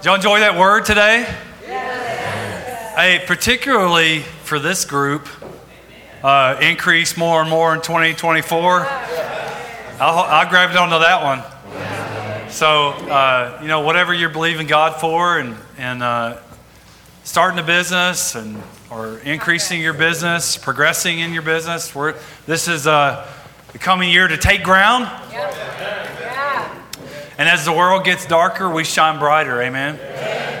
Did y'all enjoy that word today? Hey, particularly for this group, uh, increase more and more in 2024. I, I grabbed onto that one. So, uh, you know, whatever you're believing God for and, and uh, starting a business and or increasing your business, progressing in your business, we're, this is uh, the coming year to take ground. And as the world gets darker, we shine brighter. Amen.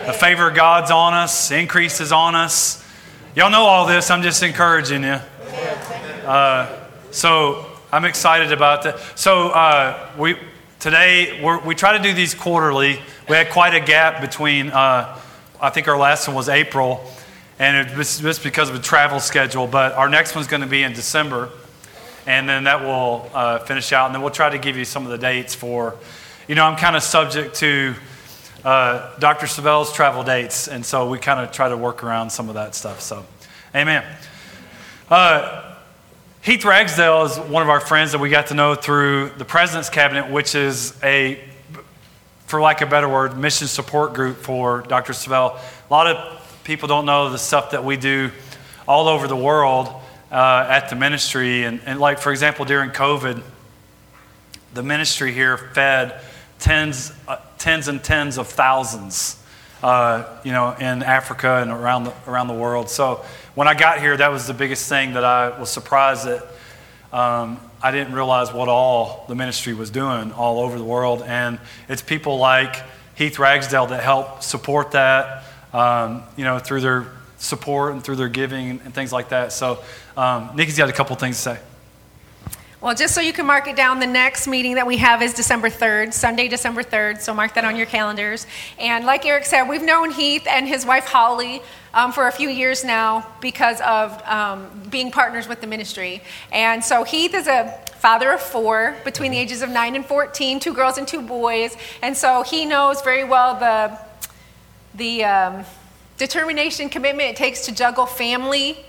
The favor of God's on us, increase is on us. Y'all know all this. I'm just encouraging you. Uh, so I'm excited about that. So uh, we today we try to do these quarterly. We had quite a gap between. Uh, I think our last one was April, and it was just because of a travel schedule. But our next one's going to be in December, and then that will uh, finish out. And then we'll try to give you some of the dates for you know, I'm kind of subject to uh, Dr. Savelle's travel dates, and so we kind of try to work around some of that stuff. So, amen. Uh, Heath Ragsdale is one of our friends that we got to know through the President's Cabinet, which is a, for lack of a better word, mission support group for Dr. Savelle. A lot of people don't know the stuff that we do all over the world uh, at the ministry. And, and, like, for example, during COVID, the ministry here fed tens, uh, tens and tens of thousands, uh, you know, in Africa and around the, around the world. So when I got here, that was the biggest thing that I was surprised that um, I didn't realize what all the ministry was doing all over the world. And it's people like Heath Ragsdale that help support that, um, you know, through their support and through their giving and, things like that. So um, Nikki's got a couple things to say. Well, just so you can mark it down, the next meeting that we have is December 3rd, Sunday, December 3rd. So mark that on your calendars. And like Eric said, we've known Heath and his wife Holly um, for a few years now because of um, being partners with the ministry. And so Heath is a father of four between the ages of 9 and 14, two girls and two boys. And so he knows very well the, the um, determination, commitment it takes to juggle family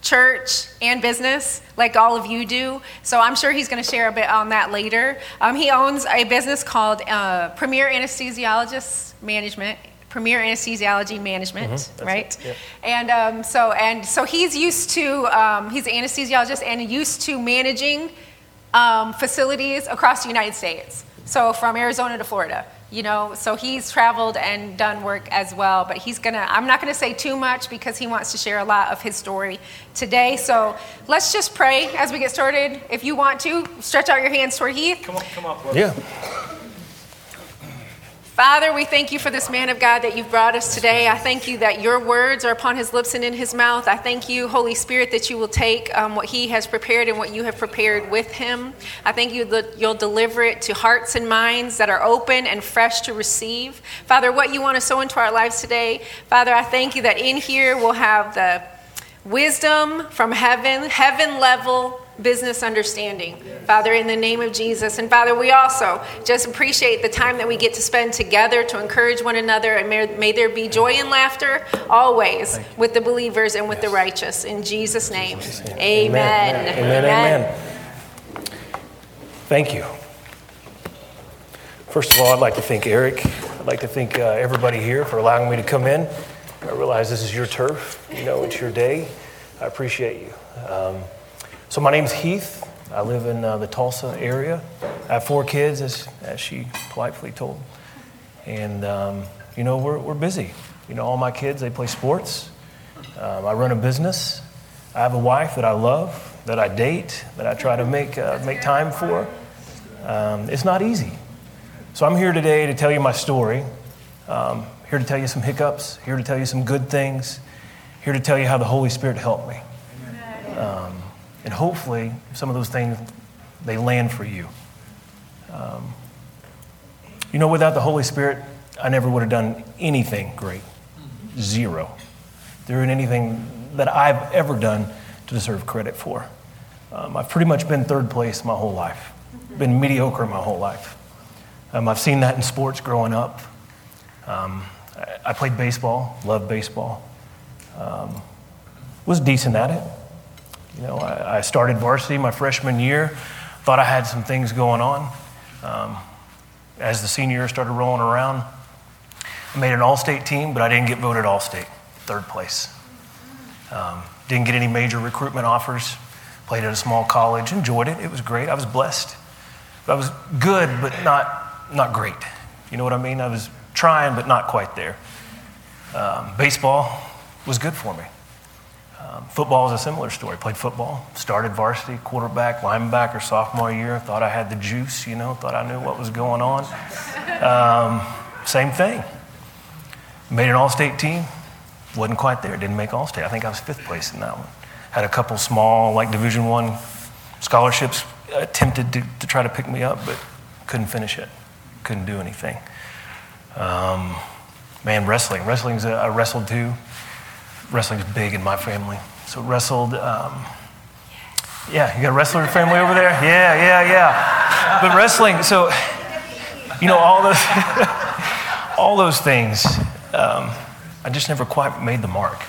church and business like all of you do. So I'm sure he's going to share a bit on that later. Um, he owns a business called uh, Premier Anesthesiologist Management. Premier Anesthesiology Management, mm-hmm, right? Yep. And um, so, and so he's used to um, he's an anesthesiologist and used to managing um, facilities across the United States. So from Arizona to Florida you know so he's traveled and done work as well but he's gonna i'm not gonna say too much because he wants to share a lot of his story today. So let's just pray as we get started. If you want to stretch out your hands toward heath come on come on yeah Father, we thank you for this man of God that you've brought us today. I thank you that your words are upon his lips and in his mouth. I thank you, Holy Spirit, that you will take um, what he has prepared and what you have prepared with him. I thank you that you'll deliver it to hearts and minds that are open and fresh to receive. Father, what you want to sow into our lives today, Father, I thank you that in here we'll have the wisdom from heaven, heaven level business understanding. Father, in the name of Jesus. And Father, we also just appreciate the time that we get to spend together to encourage one another. And may, may there be joy and laughter always with the believers and with the righteous. In Jesus' name, amen. Amen. Amen. amen. Thank you. First of all, I'd like to thank Eric. I'd like to thank uh, everybody here for allowing me to come in. I realize this is your turf. You know, it's your day. I appreciate you. Um, so my name's Heath. I live in uh, the Tulsa area. I have four kids, as, as she politely told. And, um, you know, we're, we're busy. You know, all my kids, they play sports. Um, I run a business. I have a wife that I love, that I date, that I try to make, uh, make time for. Um, it's not easy. So I'm here today to tell you my story. Um, here to tell you some hiccups, here to tell you some good things, here to tell you how the Holy Spirit helped me. And hopefully, some of those things, they land for you. Um, you know, without the Holy Spirit, I never would have done anything great. Zero. There isn't anything that I've ever done to deserve credit for. Um, I've pretty much been third place my whole life, been mediocre my whole life. Um, I've seen that in sports growing up. Um, I, I, played baseball, loved baseball, um, was decent at it. You know, I, I, started varsity my freshman year, thought I had some things going on. Um, as the senior year started rolling around, I made an all state team, but I didn't get voted all state, third place. Um, didn't get any major recruitment offers. Played at a small college, enjoyed it. It was great. I was blessed. I was good, but not, not great. You know what I mean? I was trying, but not quite there. Um, baseball was good for me. Um, football is a similar story. Played football, started varsity, quarterback, linebacker, sophomore year. Thought I had the juice, you know, thought I knew what was going on. Um, same thing. Made an all state team, wasn't quite there, didn't make all state. I think I was fifth place in that one. Had a couple small, like Division One scholarships attempted to, to try to pick me up, but couldn't finish it. Couldn't do anything. Um, man, wrestling. Wrestling's, a, I wrestled too. Wrestling's big in my family. So wrestled, um, yeah, you got a wrestler family over there? Yeah, yeah, yeah. But wrestling, so, you know, all those, all those things, um, I just never quite made the mark.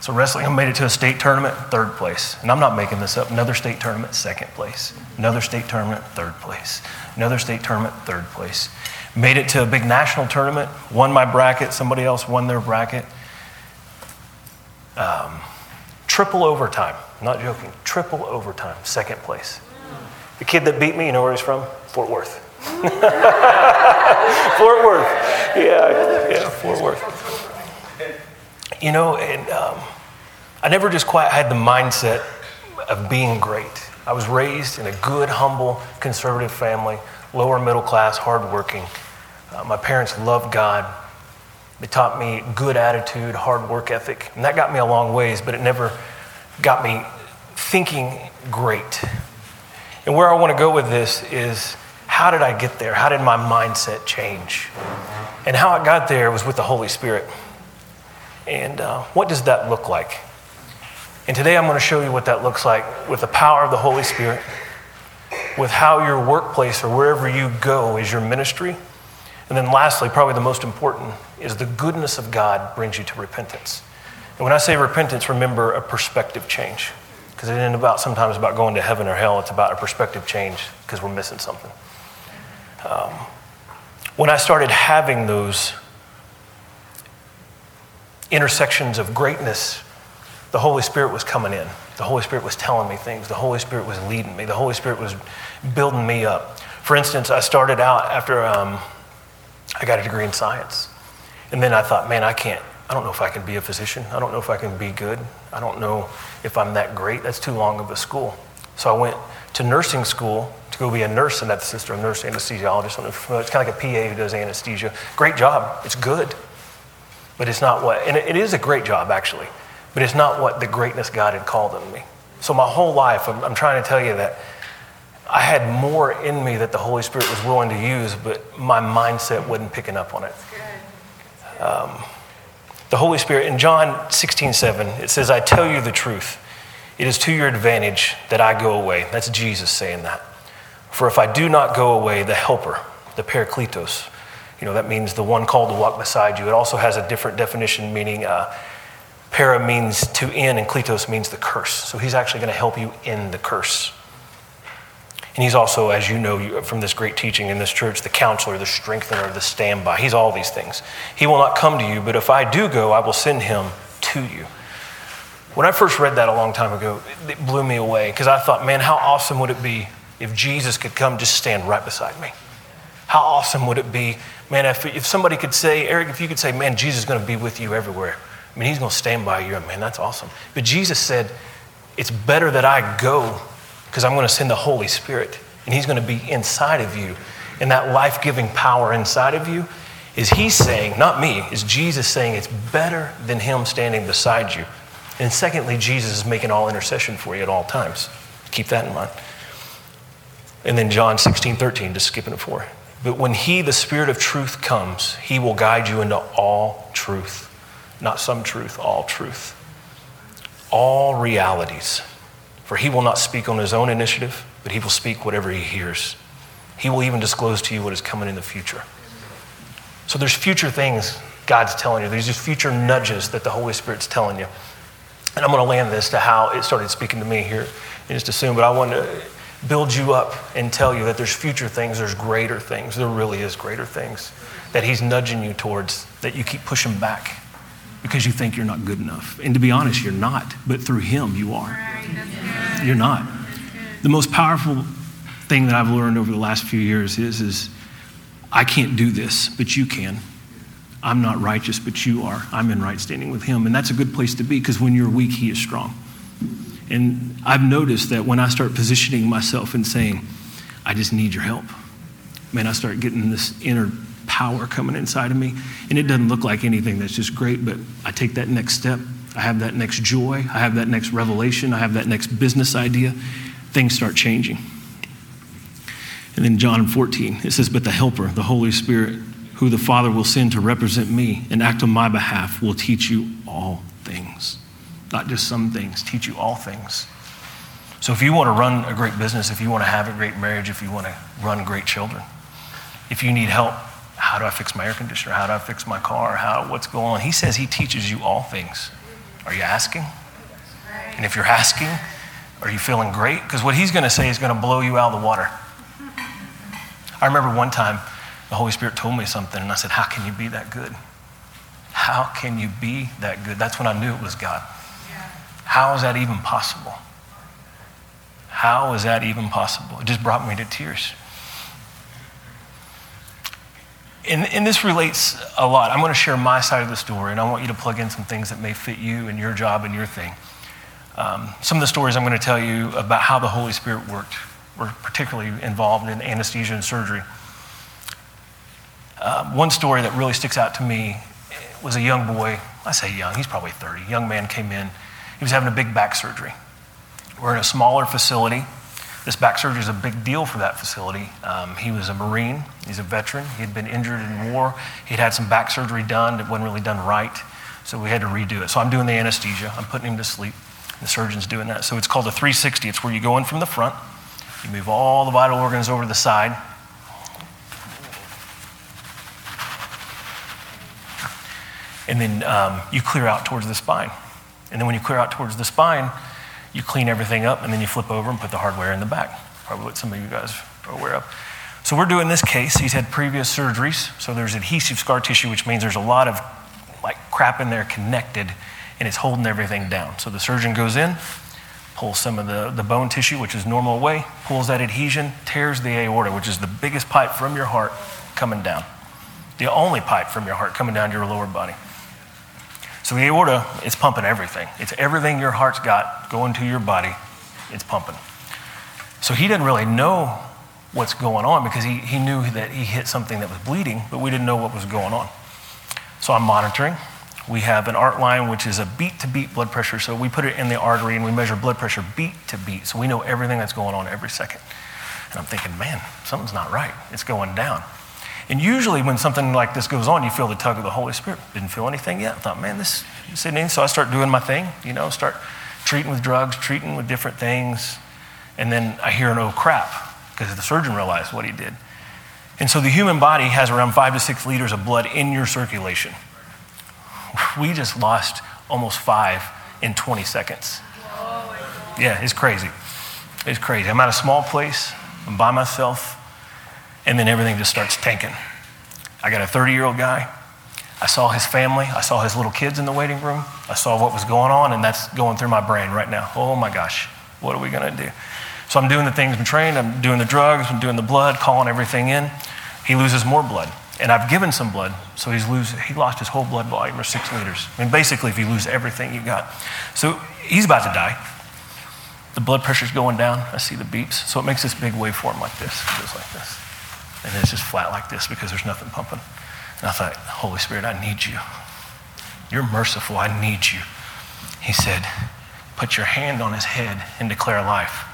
So wrestling, I made it to a state tournament, third place. And I'm not making this up. Another state tournament, second place. Another state tournament, third place. Another state tournament, third place. Made it to a big national tournament, won my bracket, somebody else won their bracket. Um, triple overtime, not joking, triple overtime, second place. The kid that beat me, you know where he's from? Fort Worth. Fort Worth. Yeah, yeah, Fort Worth. You know, and um, I never just quite had the mindset of being great. I was raised in a good, humble, conservative family, lower middle class, hardworking. Uh, my parents loved God. They taught me good attitude, hard work ethic, and that got me a long ways, but it never got me thinking great. And where I want to go with this is how did I get there? How did my mindset change? And how I got there was with the Holy Spirit. And uh, what does that look like? And today I'm going to show you what that looks like with the power of the Holy Spirit, with how your workplace or wherever you go is your ministry. And then lastly, probably the most important, is the goodness of God brings you to repentance. And when I say repentance, remember a perspective change. Because it isn't about sometimes about going to heaven or hell, it's about a perspective change because we're missing something. Um, when I started having those intersections of greatness, the Holy Spirit was coming in. The Holy Spirit was telling me things. The Holy Spirit was leading me. The Holy Spirit was building me up. For instance, I started out after um, I got a degree in science. And then I thought, man, I can't, I don't know if I can be a physician. I don't know if I can be good. I don't know if I'm that great. That's too long of a school. So I went to nursing school to go be a nurse anesthetist or a nurse anesthesiologist. It's kind of like a PA who does anesthesia. Great job. It's good. But it's not what, and it is a great job actually, but it's not what the greatness God had called on me. So my whole life, I'm, I'm trying to tell you that I had more in me that the Holy Spirit was willing to use, but my mindset wasn't picking up on it. Um, the Holy Spirit, in John 16, 7, it says, I tell you the truth. It is to your advantage that I go away. That's Jesus saying that. For if I do not go away, the helper, the Parakletos, you know, that means the one called to walk beside you. It also has a different definition, meaning uh, para means to end, and kletos means the curse. So he's actually going to help you in the curse. And he's also, as you know from this great teaching in this church, the counselor, the strengthener, the standby. He's all these things. He will not come to you, but if I do go, I will send him to you. When I first read that a long time ago, it blew me away because I thought, man, how awesome would it be if Jesus could come just stand right beside me? How awesome would it be, man, if, if somebody could say, Eric, if you could say, man, Jesus is going to be with you everywhere. I mean, he's going to stand by you. Man, that's awesome. But Jesus said, it's better that I go because I'm going to send the Holy Spirit and He's going to be inside of you. And that life giving power inside of you is He saying, not me, is Jesus saying it's better than Him standing beside you. And secondly, Jesus is making all intercession for you at all times. Keep that in mind. And then John 16, 13, just skipping it forward. But when He, the Spirit of truth, comes, He will guide you into all truth. Not some truth, all truth. All realities. For he will not speak on his own initiative, but he will speak whatever he hears. He will even disclose to you what is coming in the future. So there's future things God's telling you. There's just future nudges that the Holy Spirit's telling you. And I'm going to land this to how it started speaking to me here in just a soon, but I want to build you up and tell you that there's future things, there's greater things. There really is greater things that He's nudging you towards that you keep pushing back because you think you're not good enough. And to be honest, you're not, but through Him, you are. You're not. The most powerful thing that I've learned over the last few years is, is I can't do this, but you can. I'm not righteous, but you are. I'm in right standing with Him. And that's a good place to be because when you're weak, He is strong. And I've noticed that when I start positioning myself and saying, I just need your help, man, I start getting this inner power coming inside of me. And it doesn't look like anything that's just great, but I take that next step. I have that next joy. I have that next revelation. I have that next business idea. Things start changing. And then John 14, it says, But the Helper, the Holy Spirit, who the Father will send to represent me and act on my behalf, will teach you all things. Not just some things, teach you all things. So if you want to run a great business, if you want to have a great marriage, if you want to run great children, if you need help, how do I fix my air conditioner? How do I fix my car? How, what's going on? He says he teaches you all things. Are you asking? And if you're asking, are you feeling great? Because what he's going to say is going to blow you out of the water. I remember one time the Holy Spirit told me something, and I said, How can you be that good? How can you be that good? That's when I knew it was God. How is that even possible? How is that even possible? It just brought me to tears. And, and, this relates a lot. I'm going to share my side of the story, and I want you to plug in some things that may fit you and your job and your thing. Um, some of the stories I'm going to tell you about how the Holy Spirit worked were particularly involved in anesthesia and surgery. Uh, one story that really sticks out to me was a young boy. I say young, he's probably 30. Young man came in. He was having a big back surgery. We're in a smaller facility. This back surgery is a big deal for that facility. Um, he was a Marine, he's a veteran. He had been injured in war. He'd had some back surgery done that wasn't really done right, so we had to redo it. So I'm doing the anesthesia, I'm putting him to sleep. The surgeon's doing that. So it's called a 360. It's where you go in from the front, you move all the vital organs over to the side. And then um, you clear out towards the spine. And then when you clear out towards the spine, you clean everything up and then you flip over and put the hardware in the back. Probably what some of you guys are aware of. So we're doing this case. He's had previous surgeries, so there's adhesive scar tissue, which means there's a lot of like crap in there connected, and it's holding everything down. So the surgeon goes in, pulls some of the, the bone tissue, which is normal away, pulls that adhesion, tears the aorta, which is the biggest pipe from your heart coming down. The only pipe from your heart coming down to your lower body. So the aorta is pumping everything. It's everything your heart's got going to your body, it's pumping. So he didn't really know what's going on because he, he knew that he hit something that was bleeding, but we didn't know what was going on. So I'm monitoring. We have an art line, which is a beat to beat blood pressure. So we put it in the artery and we measure blood pressure beat to beat. So we know everything that's going on every second. And I'm thinking, man, something's not right. It's going down. And usually, when something like this goes on, you feel the tug of the Holy Spirit. Didn't feel anything yet. I thought, man, this is anything. So I start doing my thing, you know, start treating with drugs, treating with different things. And then I hear an oh crap, because the surgeon realized what he did. And so the human body has around five to six liters of blood in your circulation. We just lost almost five in 20 seconds. Yeah, it's crazy. It's crazy. I'm at a small place, I'm by myself and then everything just starts tanking. I got a 30 year old guy. I saw his family. I saw his little kids in the waiting room. I saw what was going on, and that's going through my brain right now. Oh my gosh, what are we going to do? So I'm doing the things I'm trained. I'm doing the drugs. I'm doing the blood, calling everything in. He loses more blood. And I've given some blood, so he's lose, he lost his whole blood volume, or six liters. I mean, basically, if you lose everything you've got. So he's about to die. The blood pressure's going down. I see the beeps. So it makes this big waveform like this. It goes like this and it's just flat like this because there's nothing pumping. And I thought, Holy Spirit, I need you. You're merciful. I need you. He said, Put your hand on his head and declare life.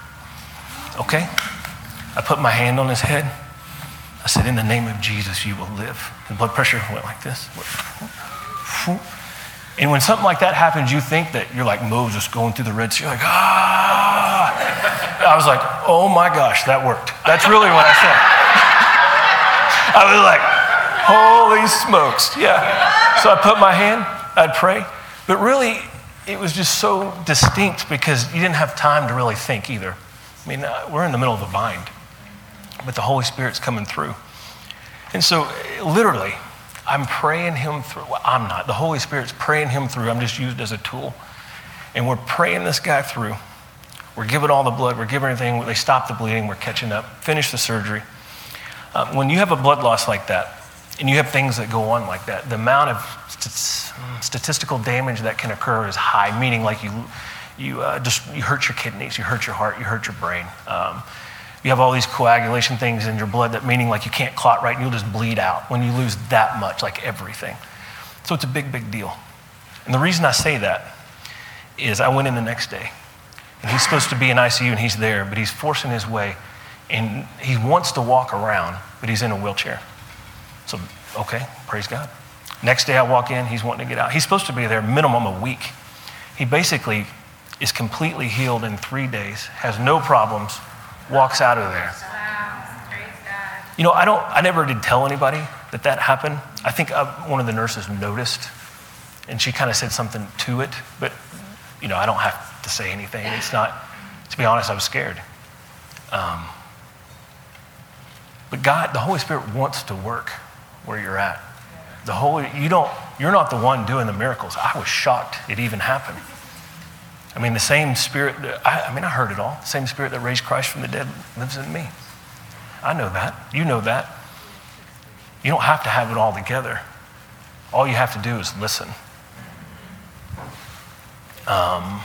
Okay? I put my hand on his head. I said, In the name of Jesus, you will live. And blood pressure went like this. And when something like that happens, you think that you're like Moses going through the Red Sea. You're like, ah. I was like, oh my gosh, that worked. That's really what I said. I was like, holy smokes. Yeah. So I put my hand, I'd pray. But really, it was just so distinct because you didn't have time to really think either. I mean, uh, we're in the middle of a bind, but the Holy Spirit's coming through. And so, literally, I'm praying him through. Well, I'm not. The Holy Spirit's praying him through. I'm just used as a tool. And we're praying this guy through. We're giving all the blood. We're giving everything. They stop the bleeding. We're catching up. Finish the surgery. Um, when you have a blood loss like that, and you have things that go on like that, the amount of st- statistical damage that can occur is high, meaning like you, you uh, just you hurt your kidneys, you hurt your heart, you hurt your brain. Um, you have all these coagulation things in your blood that meaning like you can't clot right and you'll just bleed out when you lose that much, like everything. So it's a big, big deal. And the reason I say that is I went in the next day and he's supposed to be in ICU and he's there, but he's forcing his way and he wants to walk around, but he's in a wheelchair. So, okay, praise God. Next day I walk in, he's wanting to get out. He's supposed to be there minimum a week. He basically is completely healed in three days, has no problems, walks out of there. You know, I don't. I never did tell anybody that that happened. I think uh, one of the nurses noticed, and she kind of said something to it. But you know, I don't have to say anything. It's not. To be honest, I was scared. Um, but God, the Holy Spirit wants to work where you're at. The Holy, you don't. You're not the one doing the miracles. I was shocked it even happened. I mean, the same spirit, I, I, mean, I heard it all. The same spirit that raised Christ from the dead lives in me. I know that. You know that. You don't have to have it all together. All you have to do is listen. Um,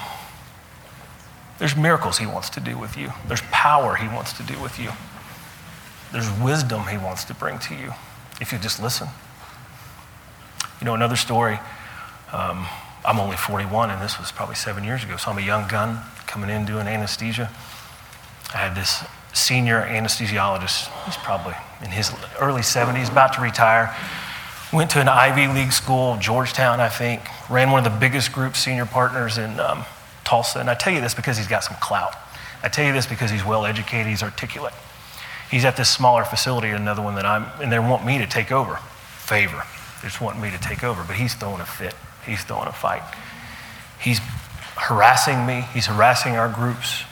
there's miracles he wants to do with you, there's power he wants to do with you, there's wisdom he wants to bring to you if you just listen. You know, another story. Um, I'm only 41, and this was probably seven years ago. So I'm a young gun coming in doing anesthesia. I had this senior anesthesiologist. He's probably in his early 70s, about to retire. Went to an Ivy League school, Georgetown, I think. Ran one of the biggest group senior partners in um, Tulsa. And I tell you this because he's got some clout. I tell you this because he's well educated, he's articulate. He's at this smaller facility, another one that I'm, and they want me to take over. Favor. They just want me to take over, but he's throwing a fit. He's throwing a fight. He's harassing me. He's harassing our groups.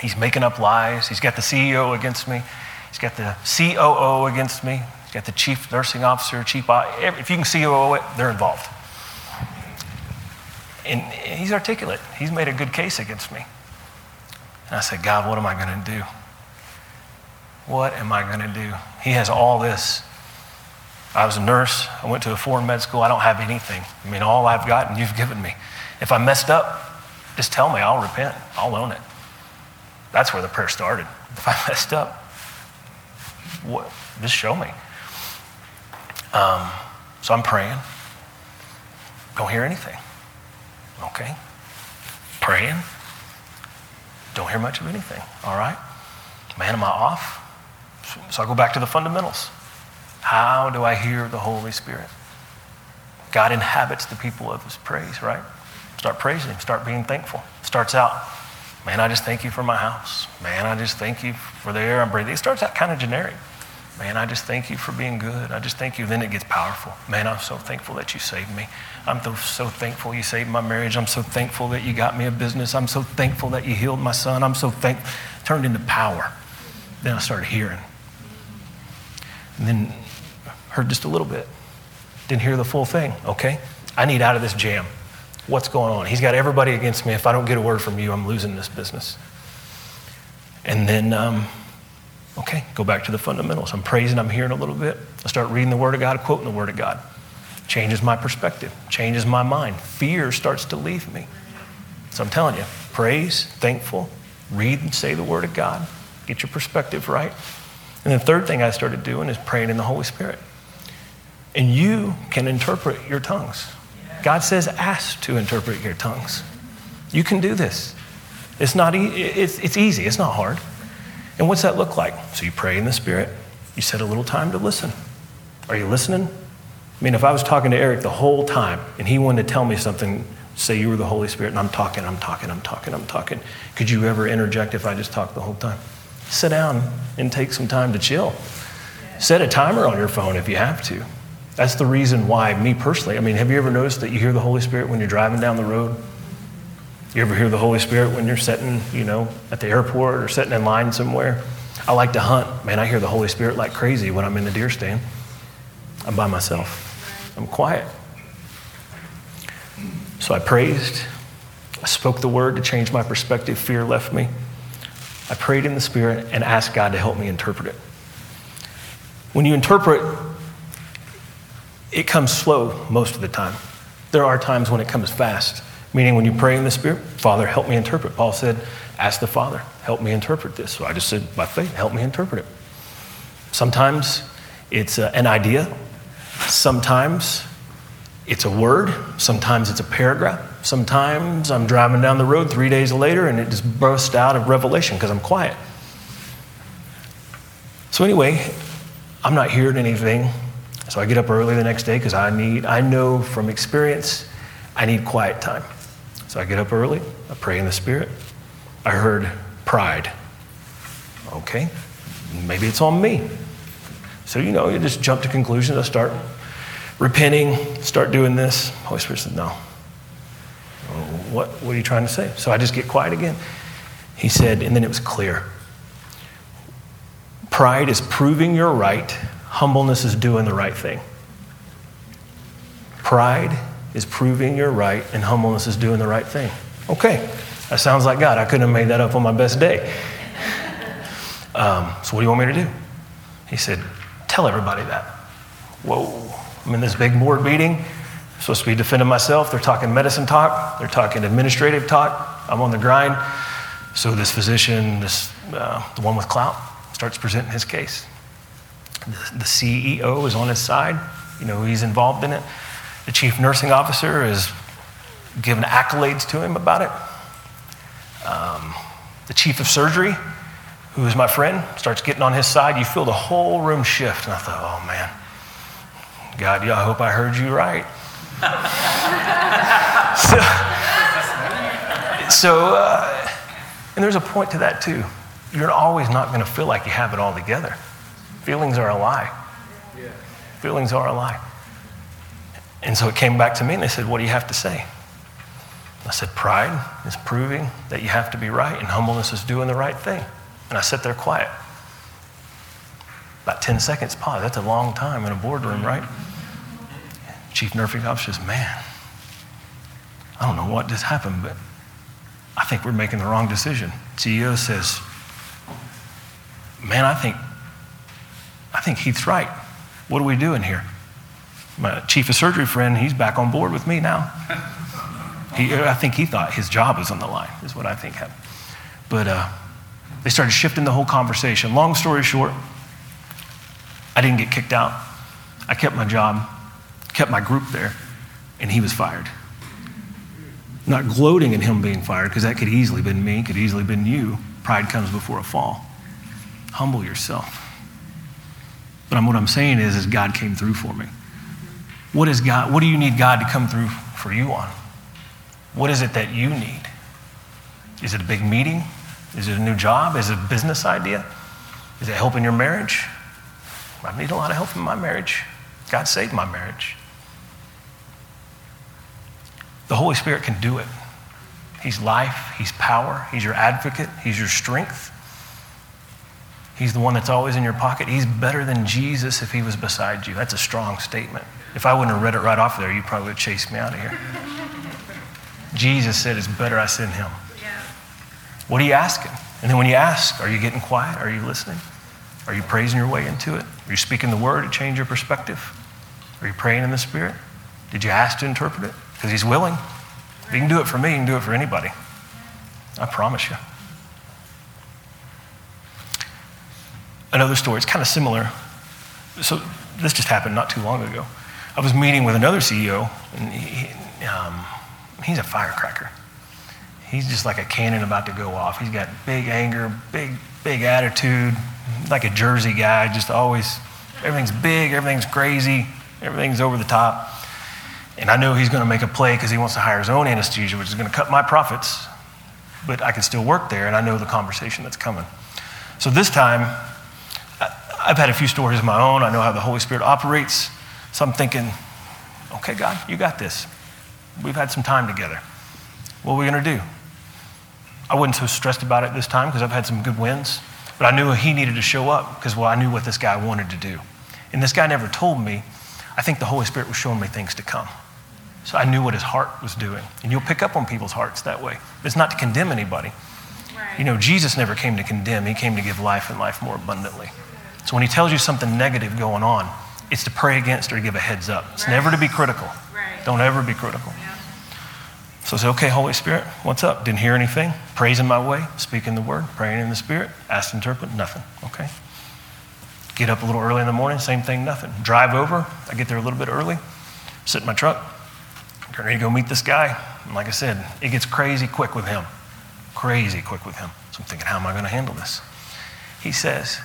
He's making up lies. He's got the CEO against me. He's got the COO against me. He's got the chief nursing officer, chief. If you can COO it, they're involved. And he's articulate. He's made a good case against me. And I said, God, what am I going to do? What am I going to do? He has all this I was a nurse. I went to a foreign med school. I don't have anything. I mean, all I've gotten, you've given me. If I messed up, just tell me. I'll repent. I'll own it. That's where the prayer started. If I messed up, what, just show me. Um, so I'm praying. Don't hear anything. Okay. Praying. Don't hear much of anything. All right. Man, am I off? So I go back to the fundamentals. How do I hear the Holy Spirit? God inhabits the people of his praise, right? Start praising him, start being thankful. Starts out, man, I just thank you for my house. Man, I just thank you for the air I'm breathing. It starts out kind of generic. Man, I just thank you for being good. I just thank you. Then it gets powerful. Man, I'm so thankful that you saved me. I'm so thankful you saved my marriage. I'm so thankful that you got me a business. I'm so thankful that you healed my son. I'm so thankful. Turned into power. Then I started hearing. And then Heard just a little bit. Didn't hear the full thing. Okay. I need out of this jam. What's going on? He's got everybody against me. If I don't get a word from you, I'm losing this business. And then, um, okay, go back to the fundamentals. I'm praising, I'm hearing a little bit. I start reading the Word of God, quoting the Word of God. Changes my perspective, changes my mind. Fear starts to leave me. So I'm telling you, praise, thankful, read and say the Word of God, get your perspective right. And the third thing I started doing is praying in the Holy Spirit and you can interpret your tongues. God says, ask to interpret your tongues. You can do this. It's, not e- it's, it's easy, it's not hard. And what's that look like? So you pray in the Spirit, you set a little time to listen. Are you listening? I mean, if I was talking to Eric the whole time and he wanted to tell me something, say you were the Holy Spirit, and I'm talking, I'm talking, I'm talking, I'm talking, could you ever interject if I just talked the whole time? Sit down and take some time to chill. Set a timer on your phone if you have to. That's the reason why, me personally, I mean, have you ever noticed that you hear the Holy Spirit when you're driving down the road? You ever hear the Holy Spirit when you're sitting, you know, at the airport or sitting in line somewhere? I like to hunt. Man, I hear the Holy Spirit like crazy when I'm in the deer stand. I'm by myself. I'm quiet. So I praised. I spoke the word to change my perspective. Fear left me. I prayed in the Spirit and asked God to help me interpret it. When you interpret, it comes slow most of the time. There are times when it comes fast, meaning when you pray in the Spirit, Father, help me interpret. Paul said, Ask the Father, help me interpret this. So I just said, by faith, help me interpret it. Sometimes it's uh, an idea, sometimes it's a word, sometimes it's a paragraph, sometimes I'm driving down the road three days later and it just bursts out of revelation because I'm quiet. So, anyway, I'm not hearing anything. So I get up early the next day because I need, I know from experience, I need quiet time. So I get up early, I pray in the Spirit. I heard pride. Okay, maybe it's on me. So, you know, you just jump to conclusions. I start repenting, start doing this. Holy Spirit said, No. What, what are you trying to say? So I just get quiet again. He said, and then it was clear. Pride is proving you're right, humbleness is doing the right thing. Pride is proving you're right, and humbleness is doing the right thing. Okay, that sounds like God. I couldn't have made that up on my best day. Um, so, what do you want me to do? He said, Tell everybody that. Whoa, I'm in this big board meeting. I'm supposed to be defending myself. They're talking medicine talk, they're talking administrative talk. I'm on the grind. So, this physician, this, uh, the one with clout, starts presenting his case. The, the CEO is on his side, you know, he's involved in it. The chief nursing officer is giving accolades to him about it. Um, the chief of surgery who is my friend, starts getting on his side, you feel the whole room shift. And I thought, oh man, God, yeah, I hope I heard you right. So, so uh, and there's a point to that too. You're always not going to feel like you have it all together. Feelings are a lie. Feelings are a lie. And so it came back to me and they said, What do you have to say? I said, Pride is proving that you have to be right, and humbleness is doing the right thing. And I sit there quiet. About 10 seconds pause. That's a long time in a boardroom, right? Chief nursing officer says, Man, I don't know what just happened, but I think we're making the wrong decision. CEO says, Man, I think I think Heath's right. What are we doing here? My chief of surgery friend, he's back on board with me now. He, I think he thought his job was on the line, is what I think happened. But uh, they started shifting the whole conversation. Long story short, I didn't get kicked out. I kept my job, kept my group there, and he was fired. Not gloating in him being fired, because that could easily been me, could easily been you. Pride comes before a fall. Humble yourself. But what I'm saying is, is God came through for me. What is God? What do you need God to come through for you on? What is it that you need? Is it a big meeting? Is it a new job? Is it a business idea? Is it help in your marriage? I need a lot of help in my marriage. God saved my marriage. The Holy Spirit can do it. He's life, He's power, He's your advocate, He's your strength. He's the one that's always in your pocket. He's better than Jesus if He was beside you. That's a strong statement. If I wouldn't have read it right off there, you probably would chase me out of here. Jesus said, It's better I send Him. What are you asking? And then when you ask, are you getting quiet? Are you listening? Are you praising your way into it? Are you speaking the word to change your perspective? Are you praying in the Spirit? Did you ask to interpret it? Because He's willing. If He can do it for me, He can do it for anybody. I promise you. Another story, it's kind of similar. So, this just happened not too long ago. I was meeting with another CEO, and he, um, he's a firecracker. He's just like a cannon about to go off. He's got big anger, big, big attitude, like a Jersey guy, just always, everything's big, everything's crazy, everything's over the top. And I know he's going to make a play because he wants to hire his own anesthesia, which is going to cut my profits, but I can still work there, and I know the conversation that's coming. So this time, I've had a few stories of my own. I know how the Holy Spirit operates. So I'm thinking, okay, God, you got this. We've had some time together. What are we going to do? I wasn't so stressed about it this time because I've had some good wins, but I knew he needed to show up because well, I knew what this guy wanted to do. And this guy never told me, I think the Holy Spirit was showing me things to come. So I knew what his heart was doing. And you'll pick up on people's hearts that way. It's not to condemn anybody. Right. You know, Jesus never came to condemn, he came to give life and life more abundantly. So when he tells you something negative going on, it's to pray against or to give a heads up. It's right. never to be critical. Right. Don't ever be critical. Yeah. So say, okay, Holy Spirit, what's up? Didn't hear anything. Praising my way, speaking the word, praying in the Spirit, asked to interpret, nothing. Okay. Get up a little early in the morning, same thing, nothing. Drive over. I get there a little bit early, sit in my truck, get ready to go meet this guy. And like I said, it gets crazy quick with him. Crazy quick with him. So I'm thinking, how am I going to handle this? He says,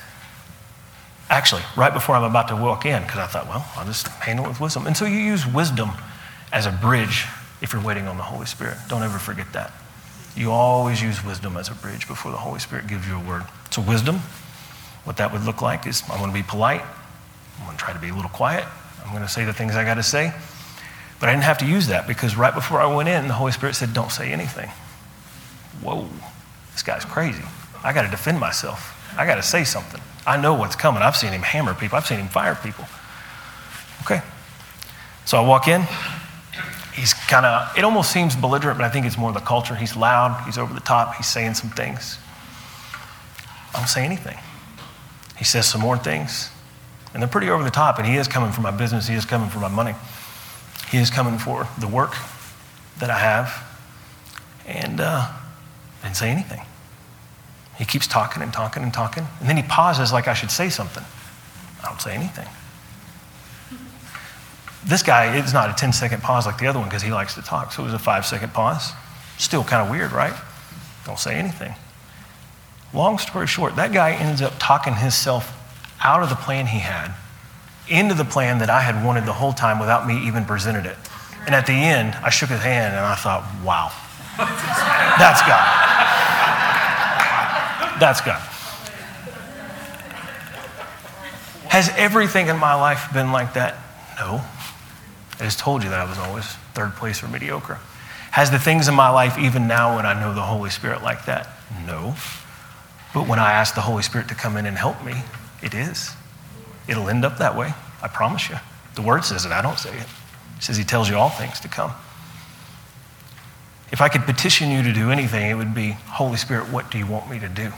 actually, right before I'm about to walk in, because I thought, well, I'll just handle it with wisdom. And so you use wisdom as a bridge if you're waiting on the Holy Spirit. Don't ever forget that. You always use wisdom as a bridge before the Holy Spirit gives you a word. So, wisdom, what that would look like is I'm going to be polite. I'm going to try to be a little quiet. I'm going to say the things I got to say. But I didn't have to use that because right before I went in, the Holy Spirit said, Don't say anything. Whoa, this guy's crazy. I got to defend myself. I got to say something. I know what's coming. I've seen him hammer people, I've seen him fire people. Okay. So I walk in. He's kind of, it almost seems belligerent, but I think it's more the culture. He's loud, he's over the top, he's saying some things. I don't say anything. He says some more things, and they're pretty over the top. And he is coming for my business, he is coming for my money, he is coming for the work that I have. And uh, didn't say anything. He keeps talking and talking and talking, and then he pauses like I should say something. I don't say anything. This guy, it's not a 10 second pause like the other one because he likes to talk. So it was a five second pause. Still kind of weird, right? Don't say anything. Long story short, that guy ends up talking himself out of the plan he had into the plan that I had wanted the whole time without me even presenting it. And at the end, I shook his hand and I thought, wow, that's God. That's God. Has everything in my life been like that? No. I just told you that I was always third place or mediocre. Has the things in my life, even now when I know the Holy Spirit, like that? No. But when I ask the Holy Spirit to come in and help me, it is. It'll end up that way. I promise you. The Word says it, I don't say it. It says He tells you all things to come. If I could petition you to do anything, it would be Holy Spirit, what do you want me to do?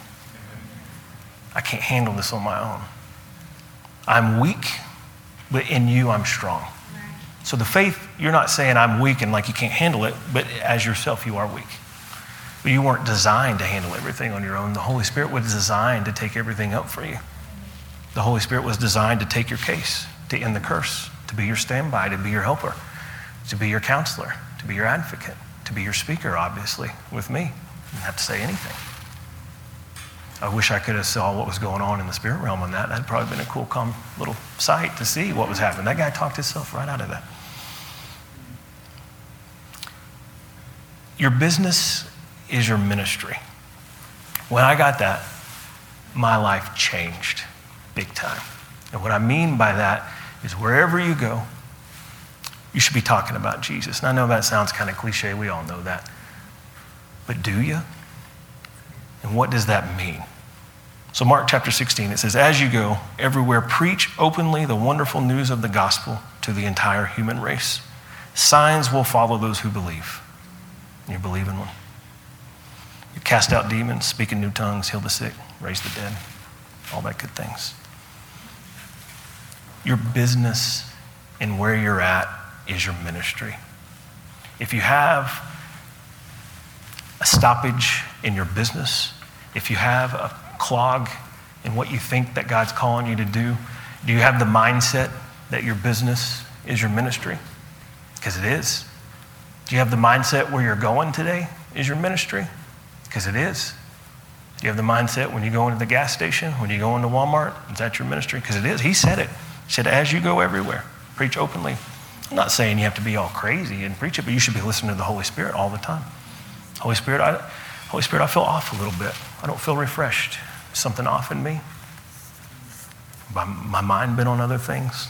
I can't handle this on my own. I'm weak, but in you, I'm strong. So the faith, you're not saying I'm weak and like you can't handle it, but as yourself, you are weak. But you weren't designed to handle everything on your own. The Holy Spirit was designed to take everything up for you. The Holy Spirit was designed to take your case, to end the curse, to be your standby, to be your helper, to be your counselor, to be your advocate, to be your speaker, obviously, with me. Didn't have to say anything. I wish I could have saw what was going on in the spirit realm on that. That'd probably been a cool, calm little sight to see what was happening. That guy talked himself right out of that. Your business is your ministry. When I got that, my life changed big time. And what I mean by that is wherever you go, you should be talking about Jesus. And I know that sounds kind of cliche, we all know that. But do you? And what does that mean? So, Mark chapter 16, it says, As you go everywhere, preach openly the wonderful news of the gospel to the entire human race. Signs will follow those who believe. You believe in one. You cast out demons, speak in new tongues, heal the sick, raise the dead, all that good things. Your business and where you're at is your ministry. If you have a stoppage in your business, if you have a clog in what you think that God's calling you to do, do you have the mindset that your business is your ministry? Because it is. Do you have the mindset where you're going today is your ministry? Because it is. Do you have the mindset when you go into the gas station, when you go into Walmart, is that your ministry? Because it is. He said it. He said, as you go everywhere, preach openly. I'm not saying you have to be all crazy and preach it, but you should be listening to the Holy Spirit all the time. Holy Spirit, I, Holy Spirit, I feel off a little bit. I don't feel refreshed. Something off in me. My, my mind been on other things.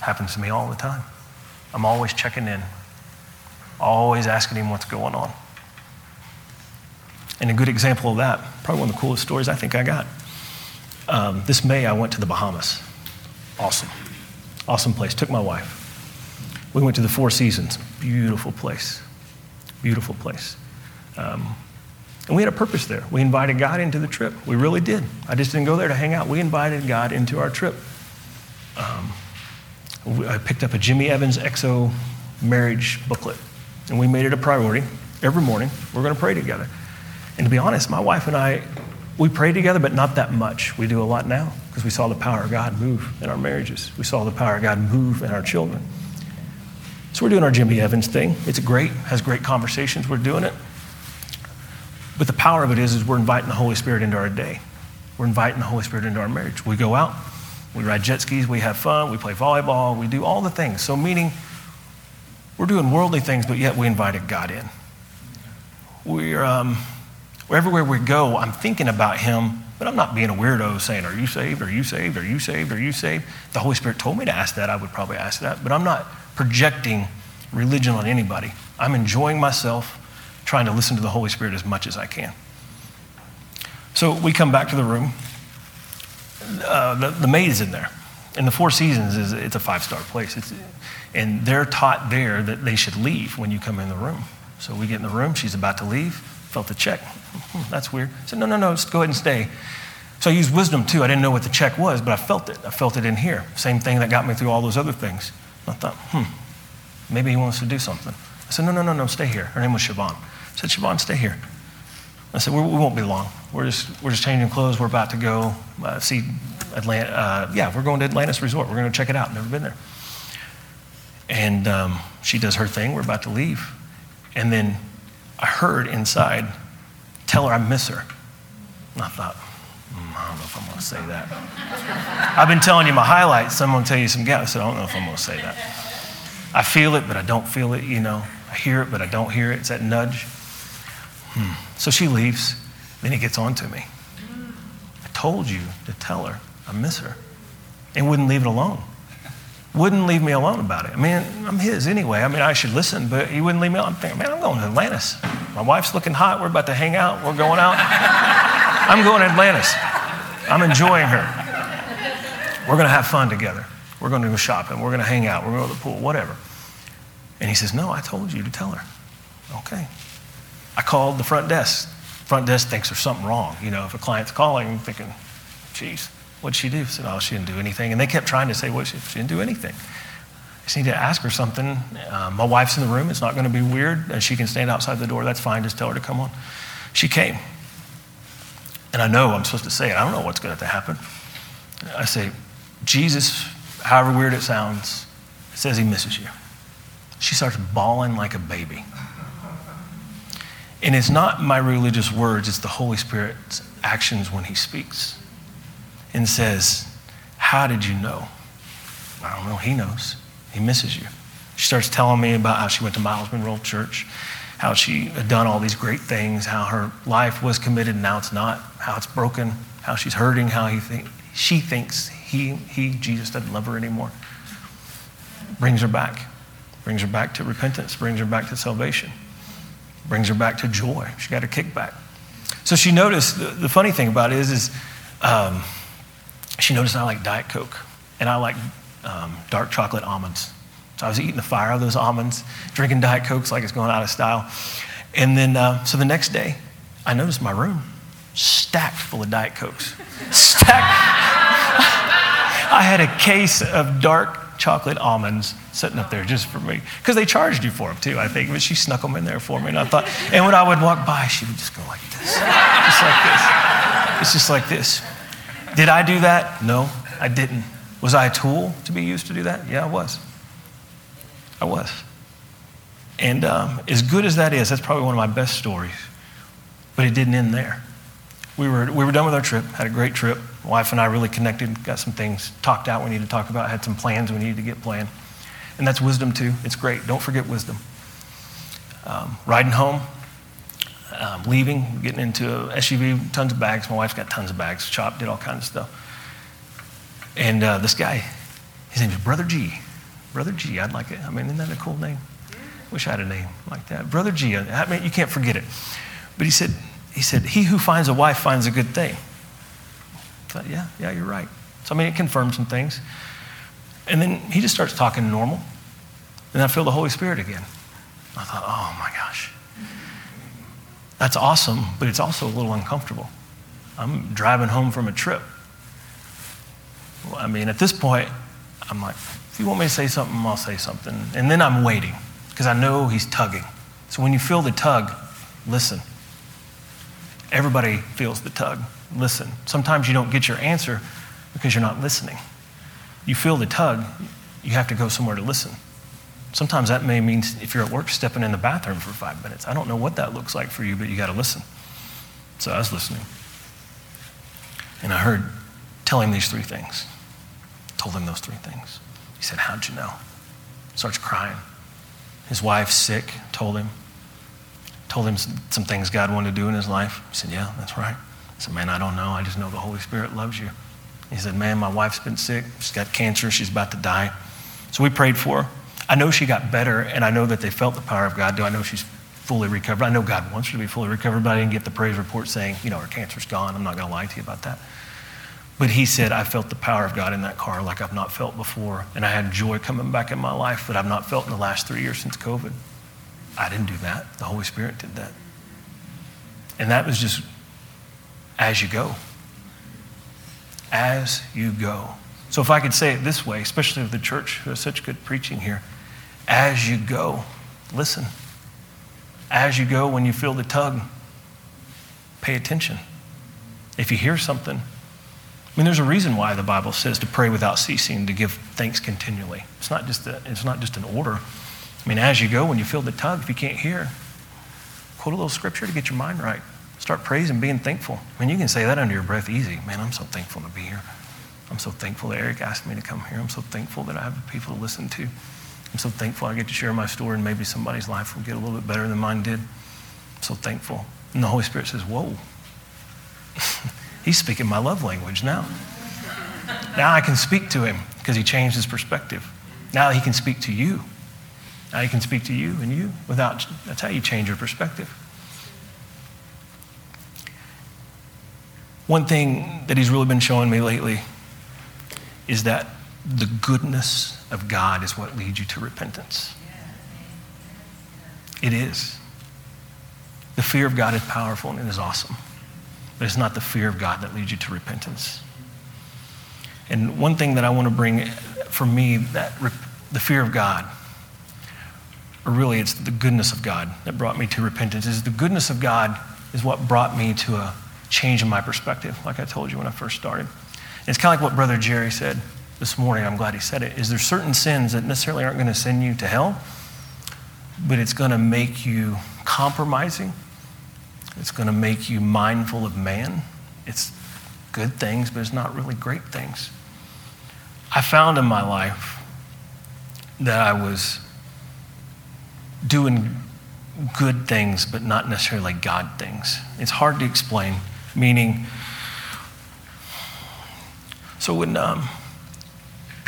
Happens to me all the time. I'm always checking in, always asking him what's going on. And a good example of that, probably one of the coolest stories I think I got. Um, this May, I went to the Bahamas. Awesome. Awesome place. Took my wife. We went to the Four Seasons. Beautiful place. Beautiful place. Um, and we had a purpose there. We invited God into the trip. We really did. I just didn't go there to hang out. We invited God into our trip. Um, I picked up a Jimmy Evans XO marriage booklet, and we made it a priority. Every morning, we're going to pray together. And to be honest, my wife and I, we pray together, but not that much. We do a lot now because we saw the power of God move in our marriages. We saw the power of God move in our children. So we're doing our Jimmy Evans thing. It's great, has great conversations. We're doing it. But the power of it is, is we're inviting the Holy Spirit into our day. We're inviting the Holy Spirit into our marriage. We go out, we ride jet skis, we have fun, we play volleyball, we do all the things. So, meaning we're doing worldly things, but yet we invited God in. We're, um, everywhere we go, I'm thinking about Him, but I'm not being a weirdo saying, Are you saved? Are you saved? Are you saved? Are you saved? The Holy Spirit told me to ask that. I would probably ask that, but I'm not projecting religion on anybody. I'm enjoying myself, trying to listen to the Holy Spirit as much as I can. So we come back to the room. Uh, the, the maid is in there. And the Four Seasons is it's a five star place. It's, and they're taught there that they should leave when you come in the room. So we get in the room. She's about to leave. Felt the check. Hmm, that's weird. I said, no, no, no, just go ahead and stay. So I used wisdom too. I didn't know what the check was, but I felt it. I felt it in here. Same thing that got me through all those other things. I thought, hmm, maybe he wants to do something. I said, no, no, no, no, stay here. Her name was Siobhan. I said, Siobhan, stay here. I said, we won't be long. We're just, we're just changing clothes. We're about to go uh, see Atlanta. Uh, yeah, we're going to Atlantis Resort. We're going to check it out. Never been there. And um, she does her thing. We're about to leave. And then I heard inside, tell her I miss her. And I thought, mm, I don't know if I'm going to say that. I've been telling you my highlights. So I'm going to tell you some gaps. I don't know if I'm going to say that. I feel it, but I don't feel it, you know. I hear it, but I don't hear it. It's that nudge. Hmm. So she leaves. Then he gets on to me. I told you to tell her I miss her. And wouldn't leave it alone. Wouldn't leave me alone about it. I mean, I'm his anyway. I mean, I should listen, but he wouldn't leave me alone. I'm thinking, man, I'm going to Atlantis. My wife's looking hot. We're about to hang out. We're going out. I'm going to Atlantis. I'm enjoying her. We're going to have fun together. We're going to go shopping. We're going to hang out. We're going to go to the pool, whatever. And he says, No, I told you to tell her. Okay. I called the front desk. Front desk thinks there's something wrong. You know, if a client's calling, I'm thinking, geez, what'd she do? I said, oh, she didn't do anything. And they kept trying to say, well, she, she didn't do anything. I just need to ask her something. Um, my wife's in the room. It's not going to be weird. She can stand outside the door. That's fine. Just tell her to come on. She came. And I know I'm supposed to say it. I don't know what's going to happen. I say, Jesus, however weird it sounds, says he misses you. She starts bawling like a baby. And it's not my religious words, it's the Holy Spirit's actions when He speaks and says, How did you know? I don't know. He knows. He misses you. She starts telling me about how she went to Myles Munroe Church, how she had done all these great things, how her life was committed and now it's not, how it's broken, how she's hurting, how he think, she thinks he, he, Jesus, doesn't love her anymore. Brings her back. Brings her back to repentance, brings her back to salvation brings her back to joy. She got a kickback. So she noticed, the, the funny thing about it is, is um, she noticed I like Diet Coke and I like um, dark chocolate almonds. So I was eating the fire of those almonds, drinking Diet Cokes like it's going out of style. And then, uh, so the next day, I noticed my room stacked full of Diet Cokes. Stacked. I had a case of dark chocolate almonds sitting up there just for me. Because they charged you for them too, I think. But she snuck them in there for me. And I thought, and when I would walk by, she would just go like this. Just like this. It's just like this. Did I do that? No, I didn't. Was I a tool to be used to do that? Yeah, I was. I was. And um, as good as that is, that's probably one of my best stories. But it didn't end there. We were, we were done with our trip, had a great trip. My wife and I really connected, got some things talked out we needed to talk about, had some plans we needed to get planned. And that's wisdom too. It's great. Don't forget wisdom. Um, riding home, um, leaving, getting into a SUV, tons of bags. My wife's got tons of bags. Chop did all kinds of stuff. And uh, this guy, his name is Brother G. Brother G, I'd like it. I mean, isn't that a cool name? Wish I had a name like that. Brother G, I mean, you can't forget it. But he said, he said, he who finds a wife finds a good thing. I thought, yeah, yeah, you're right. So, I mean, it confirmed some things. And then he just starts talking normal. And I feel the Holy Spirit again. I thought, oh my gosh. That's awesome, but it's also a little uncomfortable. I'm driving home from a trip. Well, I mean, at this point, I'm like, if you want me to say something, I'll say something. And then I'm waiting because I know he's tugging. So when you feel the tug, listen. Everybody feels the tug. Listen. Sometimes you don't get your answer because you're not listening. You feel the tug, you have to go somewhere to listen. Sometimes that may mean if you're at work, stepping in the bathroom for five minutes. I don't know what that looks like for you, but you got to listen. So I was listening. And I heard, tell him these three things. Told him those three things. He said, How'd you know? Starts crying. His wife's sick, told him. Told him some things God wanted to do in his life. He said, Yeah, that's right. I said, Man, I don't know. I just know the Holy Spirit loves you. He said, Man, my wife's been sick. She's got cancer. She's about to die. So we prayed for her. I know she got better, and I know that they felt the power of God. Do I know she's fully recovered? I know God wants her to be fully recovered, but I didn't get the praise report saying, you know, her cancer's gone. I'm not going to lie to you about that. But he said, I felt the power of God in that car like I've not felt before. And I had joy coming back in my life that I've not felt in the last three years since COVID. I didn't do that. The Holy Spirit did that. And that was just as you go. As you go. So if I could say it this way, especially with the church who has such good preaching here, as you go, listen. As you go, when you feel the tug, pay attention. If you hear something, I mean, there's a reason why the Bible says to pray without ceasing, to give thanks continually. It's not just, a, it's not just an order. I mean, as you go, when you feel the tug, if you can't hear, quote a little scripture to get your mind right. Start praising, being thankful. I mean, you can say that under your breath easy. Man, I'm so thankful to be here. I'm so thankful that Eric asked me to come here. I'm so thankful that I have people to listen to. I'm so thankful I get to share my story and maybe somebody's life will get a little bit better than mine did. I'm so thankful. And the Holy Spirit says, Whoa. He's speaking my love language now. Now I can speak to him because he changed his perspective. Now he can speak to you. Now he can speak to you and you without, that's how you change your perspective. One thing that he's really been showing me lately is that the goodness of God is what leads you to repentance. It is. The fear of God is powerful and it is awesome. But it's not the fear of God that leads you to repentance. And one thing that I want to bring for me that the fear of God, or really it's the goodness of God that brought me to repentance, is the goodness of God is what brought me to a change in my perspective, like I told you when I first started. And it's kind of like what Brother Jerry said this morning. I'm glad he said it. Is there certain sins that necessarily aren't going to send you to hell, but it's going to make you compromising it's going to make you mindful of man. It's good things, but it's not really great things. I found in my life that I was doing good things, but not necessarily God things. It's hard to explain, meaning, so when um,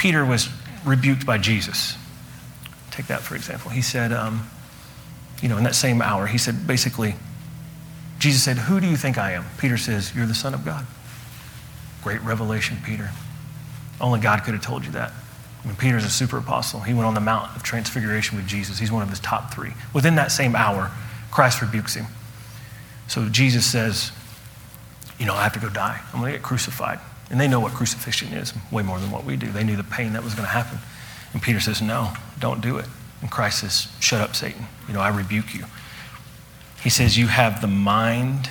Peter was rebuked by Jesus, take that for example, he said, um, you know, in that same hour, he said basically, Jesus said, Who do you think I am? Peter says, You're the Son of God. Great revelation, Peter. Only God could have told you that. I mean, Peter's a super apostle. He went on the Mount of Transfiguration with Jesus. He's one of his top three. Within that same hour, Christ rebukes him. So Jesus says, You know, I have to go die. I'm going to get crucified. And they know what crucifixion is way more than what we do. They knew the pain that was going to happen. And Peter says, No, don't do it. And Christ says, Shut up, Satan. You know, I rebuke you. He says, You have the mind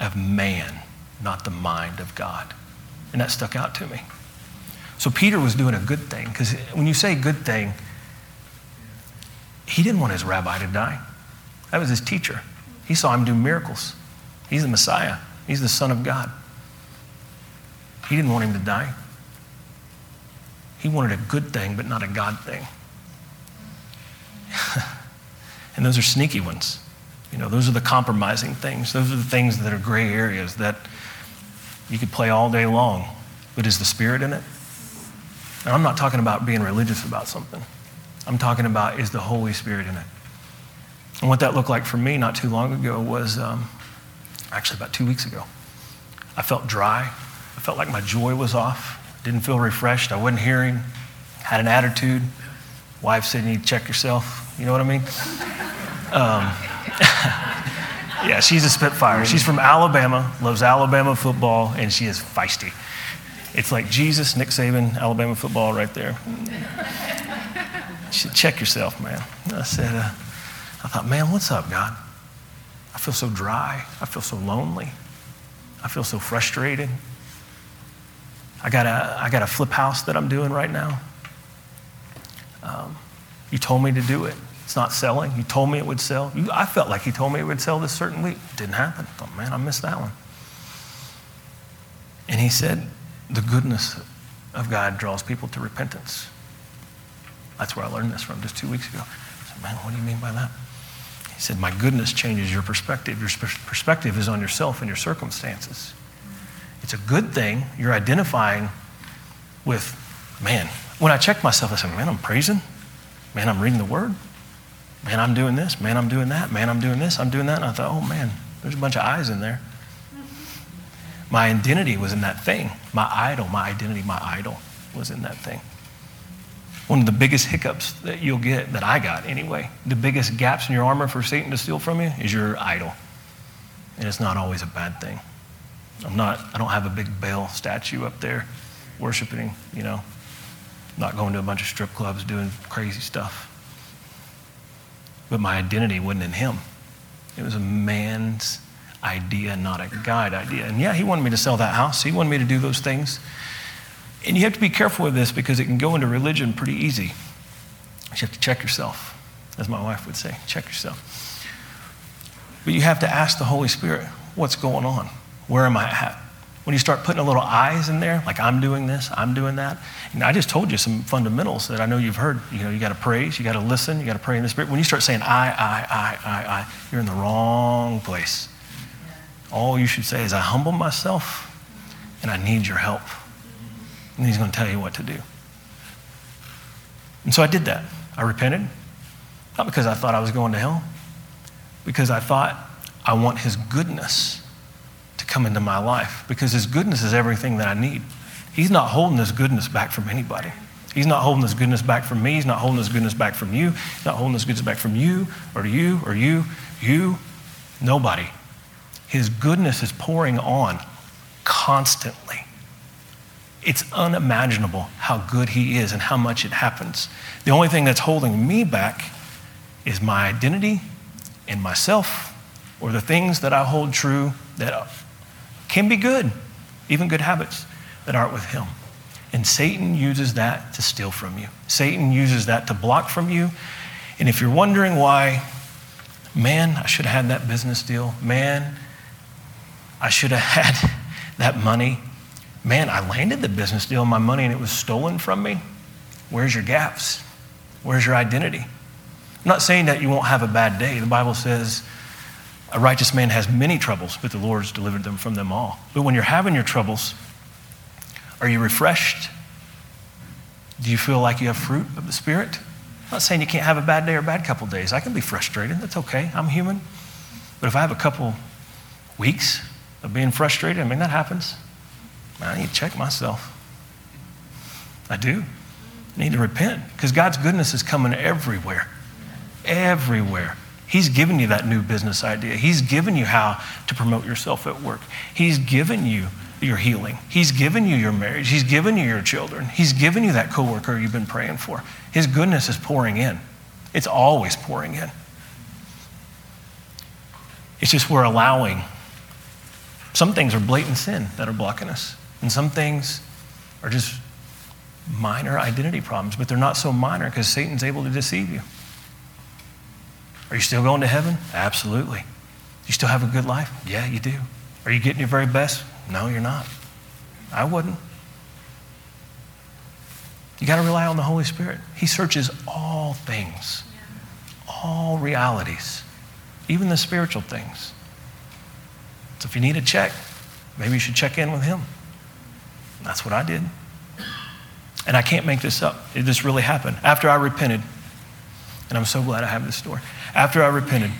of man, not the mind of God. And that stuck out to me. So Peter was doing a good thing, because when you say good thing, he didn't want his rabbi to die. That was his teacher. He saw him do miracles. He's the Messiah, he's the Son of God. He didn't want him to die. He wanted a good thing, but not a God thing. And those are sneaky ones. You know, those are the compromising things. Those are the things that are gray areas that you could play all day long. But is the Spirit in it? And I'm not talking about being religious about something. I'm talking about is the Holy Spirit in it? And what that looked like for me not too long ago was um, actually about two weeks ago. I felt dry. I felt like my joy was off. didn't feel refreshed. I wasn't hearing, had an attitude. Wife said, You need to check yourself. You know what I mean? Um, yeah, she's a Spitfire. She's from Alabama, loves Alabama football, and she is feisty. It's like Jesus, Nick Saban, Alabama football right there. She said, Check yourself, man. I said, uh, I thought, man, what's up, God? I feel so dry. I feel so lonely. I feel so frustrated. I got a, I got a flip house that I'm doing right now. Um, you told me to do it. It's not selling. You told me it would sell. You, I felt like you told me it would sell this certain week. Didn't happen. I thought, man, I missed that one. And he said, the goodness of God draws people to repentance. That's where I learned this from just two weeks ago. I said, man, what do you mean by that? He said, My goodness changes your perspective. Your perspective is on yourself and your circumstances. It's a good thing. You're identifying with, man, when I check myself, I said, man, I'm praising. Man, I'm reading the word. Man, I'm doing this. Man, I'm doing that. Man, I'm doing this. I'm doing that. And I thought, oh, man, there's a bunch of eyes in there. My identity was in that thing. My idol, my identity, my idol was in that thing one of the biggest hiccups that you'll get, that I got anyway, the biggest gaps in your armor for Satan to steal from you is your idol. And it's not always a bad thing. I'm not, I don't have a big Baal statue up there worshiping, you know, not going to a bunch of strip clubs doing crazy stuff. But my identity wasn't in him. It was a man's idea, not a God idea. And yeah, he wanted me to sell that house. He wanted me to do those things. And you have to be careful with this because it can go into religion pretty easy. You have to check yourself, as my wife would say check yourself. But you have to ask the Holy Spirit, what's going on? Where am I at? When you start putting a little eyes in there, like I'm doing this, I'm doing that. And I just told you some fundamentals that I know you've heard. You know, you got to praise, you got to listen, you got to pray in the Spirit. When you start saying I, I, I, I, I, you're in the wrong place. All you should say is, I humble myself and I need your help and he's going to tell you what to do. And so I did that. I repented, not because I thought I was going to hell, because I thought I want his goodness come into my life, because his goodness is everything that I need. He's not holding his goodness back from anybody. He's not holding his goodness back from me. He's not holding his goodness back from you. He's not holding his goodness back from you or you or you, you, nobody. His goodness is pouring on constantly. It's unimaginable how good He is and how much it happens. The only thing that's holding me back is my identity and myself, or the things that I hold true that can be good, even good habits that aren't with Him. And Satan uses that to steal from you. Satan uses that to block from you. And if you're wondering why, man, I should have had that business deal. Man, I should have had that money man, I landed the business deal, my money, and it was stolen from me. Where's your gaps? Where's your identity? I'm not saying that you won't have a bad day. The Bible says a righteous man has many troubles, but the Lord's delivered them from them all. But when you're having your troubles, are you refreshed? Do you feel like you have fruit of the Spirit? I'm not saying you can't have a bad day or a bad couple days. I can be frustrated. That's okay. I'm human. But if I have a couple weeks of being frustrated, I mean, that happens. I need to check myself. I do. I need to repent because God's goodness is coming everywhere. Everywhere. He's given you that new business idea. He's given you how to promote yourself at work. He's given you your healing. He's given you your marriage. He's given you your children. He's given you that coworker you've been praying for. His goodness is pouring in. It's always pouring in. It's just we're allowing. Some things are blatant sin that are blocking us. And some things are just minor identity problems, but they're not so minor because Satan's able to deceive you. Are you still going to heaven? Absolutely. You still have a good life? Yeah, you do. Are you getting your very best? No, you're not. I wouldn't. You got to rely on the Holy Spirit. He searches all things, all realities, even the spiritual things. So if you need a check, maybe you should check in with Him. That's what I did. And I can't make this up. It just really happened. After I repented, and I'm so glad I have this story. After I repented,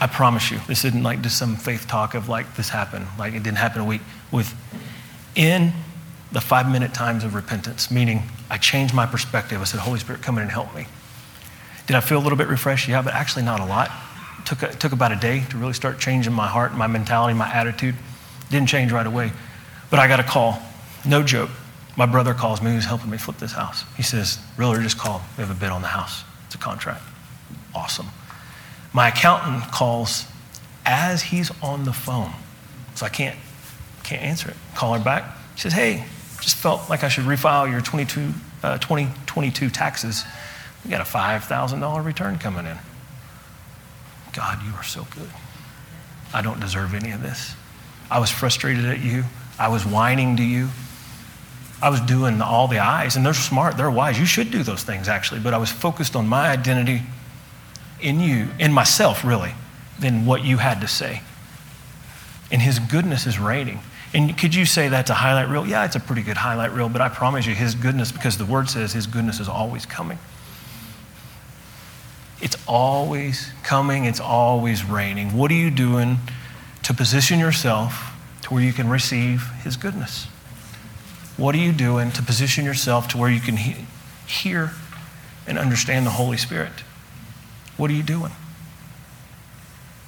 I promise you, this isn't like just some faith talk of like this happened, like it didn't happen a week. Within the five minute times of repentance, meaning I changed my perspective. I said, Holy Spirit, come in and help me. Did I feel a little bit refreshed? Yeah, but actually not a lot. It took, it took about a day to really start changing my heart, my mentality, my attitude. Didn't change right away. But I got a call, no joke. My brother calls me, who's helping me flip this house. He says, Realtor just called. We have a bid on the house. It's a contract. Awesome. My accountant calls as he's on the phone. So I can't, can't answer it. Call her back. She says, Hey, just felt like I should refile your 22, uh, 2022 taxes. We got a $5,000 return coming in. God, you are so good. I don't deserve any of this. I was frustrated at you. I was whining to you. I was doing all the eyes, and they're smart, they're wise. You should do those things, actually. But I was focused on my identity in you, in myself, really, than what you had to say. And His goodness is reigning. And could you say that's a highlight reel? Yeah, it's a pretty good highlight reel, but I promise you, His goodness, because the Word says His goodness is always coming. It's always coming, it's always raining. What are you doing to position yourself to where you can receive His goodness? What are you doing to position yourself to where you can he- hear and understand the Holy Spirit? What are you doing?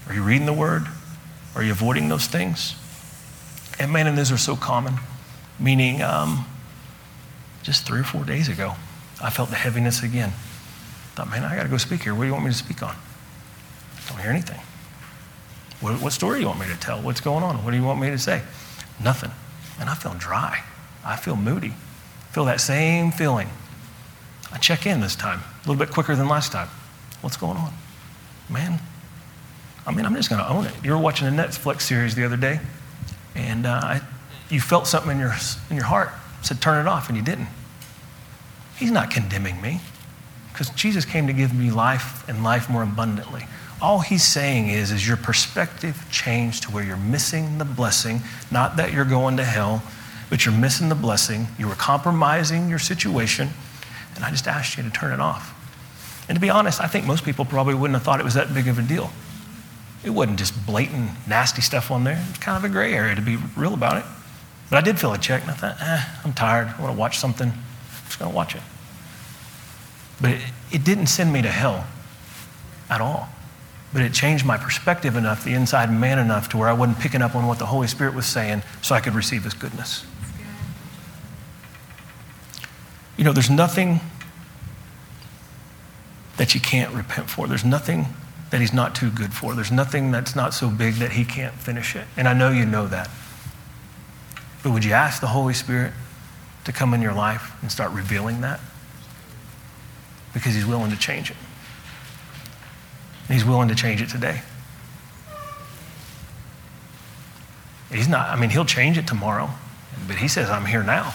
Are you reading the Word? Are you avoiding those things? And man, and those are so common. Meaning, um, just three or four days ago, I felt the heaviness again. Thought, man, I got to go speak here. What do you want me to speak on? Don't hear anything. What, what story do you want me to tell? What's going on? What do you want me to say? Nothing. And I feel dry. I feel moody. Feel that same feeling. I check in this time, a little bit quicker than last time. What's going on? Man, I mean, I'm just going to own it. You were watching a Netflix series the other day, and uh, I, you felt something in your, in your heart, said, turn it off, and you didn't. He's not condemning me because Jesus came to give me life and life more abundantly. All he's saying is, is your perspective changed to where you're missing the blessing, not that you're going to hell, but you're missing the blessing. You were compromising your situation, and I just asked you to turn it off. And to be honest, I think most people probably wouldn't have thought it was that big of a deal. It wasn't just blatant, nasty stuff on there. It's kind of a gray area to be real about it. But I did feel a check, and I thought, eh, I'm tired. I want to watch something. I'm just going to watch it. But it, it didn't send me to hell at all. But it changed my perspective enough, the inside man enough, to where I wasn't picking up on what the Holy Spirit was saying so I could receive His goodness. You know, there's nothing that you can't repent for. There's nothing that He's not too good for. There's nothing that's not so big that He can't finish it. And I know you know that. But would you ask the Holy Spirit to come in your life and start revealing that? Because He's willing to change it. And He's willing to change it today. He's not, I mean, He'll change it tomorrow, but He says, I'm here now.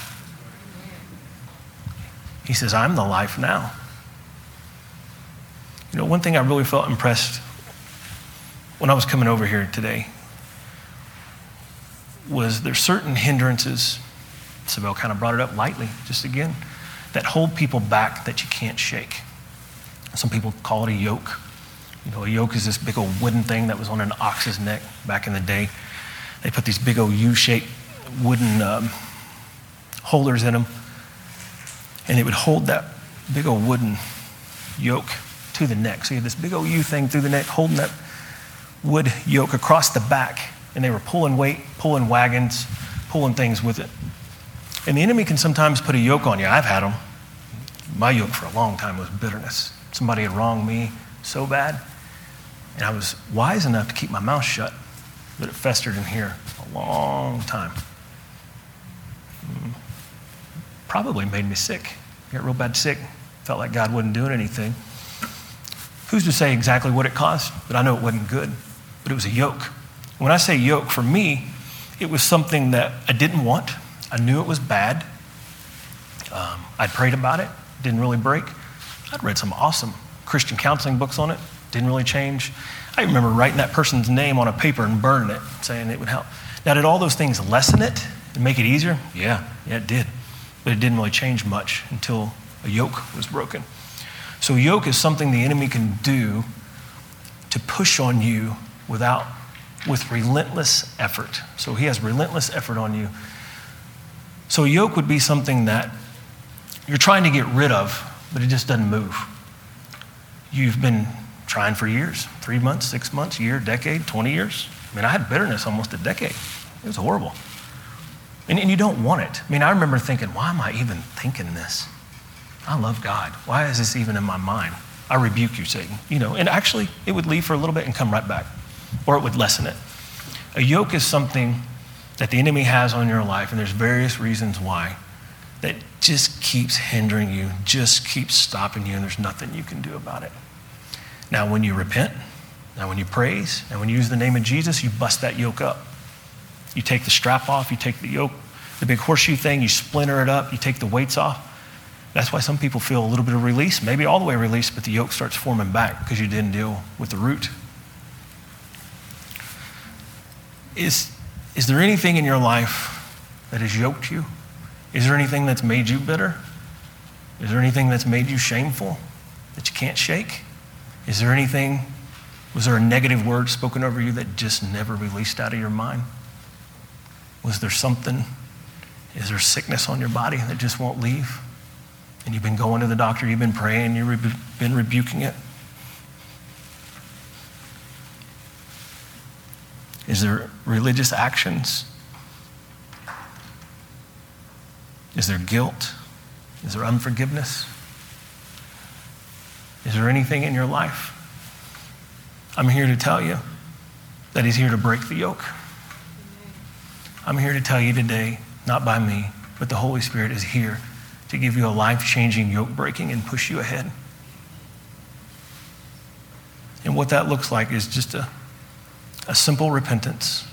He says, I'm the life now. You know, one thing I really felt impressed when I was coming over here today was there's certain hindrances, Isabel kind of brought it up lightly, just again, that hold people back that you can't shake. Some people call it a yoke. You know, a yoke is this big old wooden thing that was on an ox's neck back in the day. They put these big old U-shaped wooden um, holders in them, and it would hold that big old wooden yoke to the neck. So you had this big old U thing through the neck, holding that wood yoke across the back, and they were pulling weight, pulling wagons, pulling things with it. And the enemy can sometimes put a yoke on you. I've had them. My yoke for a long time was bitterness. Somebody had wronged me so bad. And I was wise enough to keep my mouth shut, but it festered in here a long time. Probably made me sick. I got real bad sick. Felt like God wasn't doing anything. Who's to say exactly what it caused? But I know it wasn't good. But it was a yoke. When I say yoke, for me, it was something that I didn't want. I knew it was bad. Um, I'd prayed about it, didn't really break. I'd read some awesome Christian counseling books on it, didn't really change. I remember writing that person's name on a paper and burning it, saying it would help. Now, did all those things lessen it and make it easier? Yeah, yeah, it did. But it didn't really change much until a yoke was broken. So, yoke is something the enemy can do to push on you without, with relentless effort. So, he has relentless effort on you So a yoke would be something that you're trying to get rid of, but it just doesn't move. You've been trying for years three months, six months, year, decade, 20 years. I mean, I had bitterness almost a decade. It was horrible. And, and you don't want it. I mean, I remember thinking, why am I even thinking this? I love God. Why is this even in my mind? I rebuke you, Satan. You know, and actually, it would leave for a little bit and come right back, or it would lessen it. A yoke is something that the enemy has on your life, and there's various reasons why, that just keeps hindering you, just keeps stopping you, and there's nothing you can do about it. Now, when you repent, now when you praise, and when you use the name of Jesus, you bust that yoke up. You take the strap off, you take the yoke, the big horseshoe thing, you splinter it up, you take the weights off. That's why some people feel a little bit of release, maybe all the way released, but the yoke starts forming back because you didn't deal with the root. Is, is there anything in your life that has yoked you? Is there anything that's made you bitter? Is there anything that's made you shameful that you can't shake? Is there anything, was there a negative word spoken over you that just never released out of your mind? Was there something, is there sickness on your body that just won't leave? And you've been going to the doctor, you've been praying, you've been rebuking it? Is there religious actions? Is there guilt? Is there unforgiveness? Is there anything in your life? I'm here to tell you that He's here to break the yoke. I'm here to tell you today, not by me, but the Holy Spirit is here to give you a life changing yoke breaking and push you ahead. And what that looks like is just a a simple repentance.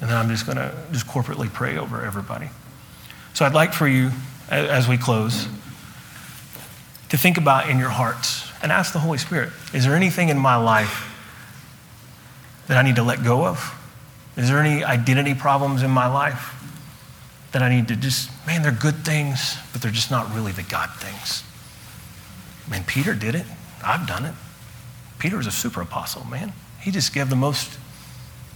And then I'm just going to just corporately pray over everybody. So I'd like for you, as we close, to think about in your hearts and ask the Holy Spirit is there anything in my life that I need to let go of? Is there any identity problems in my life that I need to just, man, they're good things, but they're just not really the God things? Man, Peter did it. I've done it. Peter was a super apostle, man. He just gave the most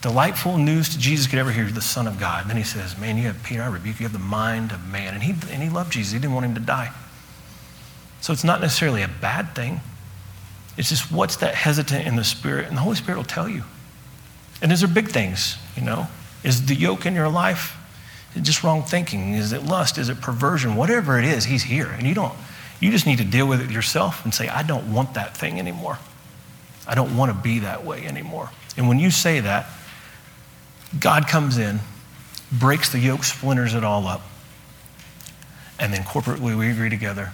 delightful news to Jesus could ever hear, the Son of God. Then he says, Man, you have Peter, I rebuke you, You have the mind of man. And he, and he loved Jesus, he didn't want him to die. So it's not necessarily a bad thing. It's just what's that hesitant in the Spirit? And the Holy Spirit will tell you. And these are big things, you know. Is the yoke in your life just wrong thinking? Is it lust? Is it perversion? Whatever it is, He's here. And you don't, you just need to deal with it yourself and say, I don't want that thing anymore. I don't want to be that way anymore. And when you say that, God comes in, breaks the yoke, splinters it all up, and then corporately we agree together,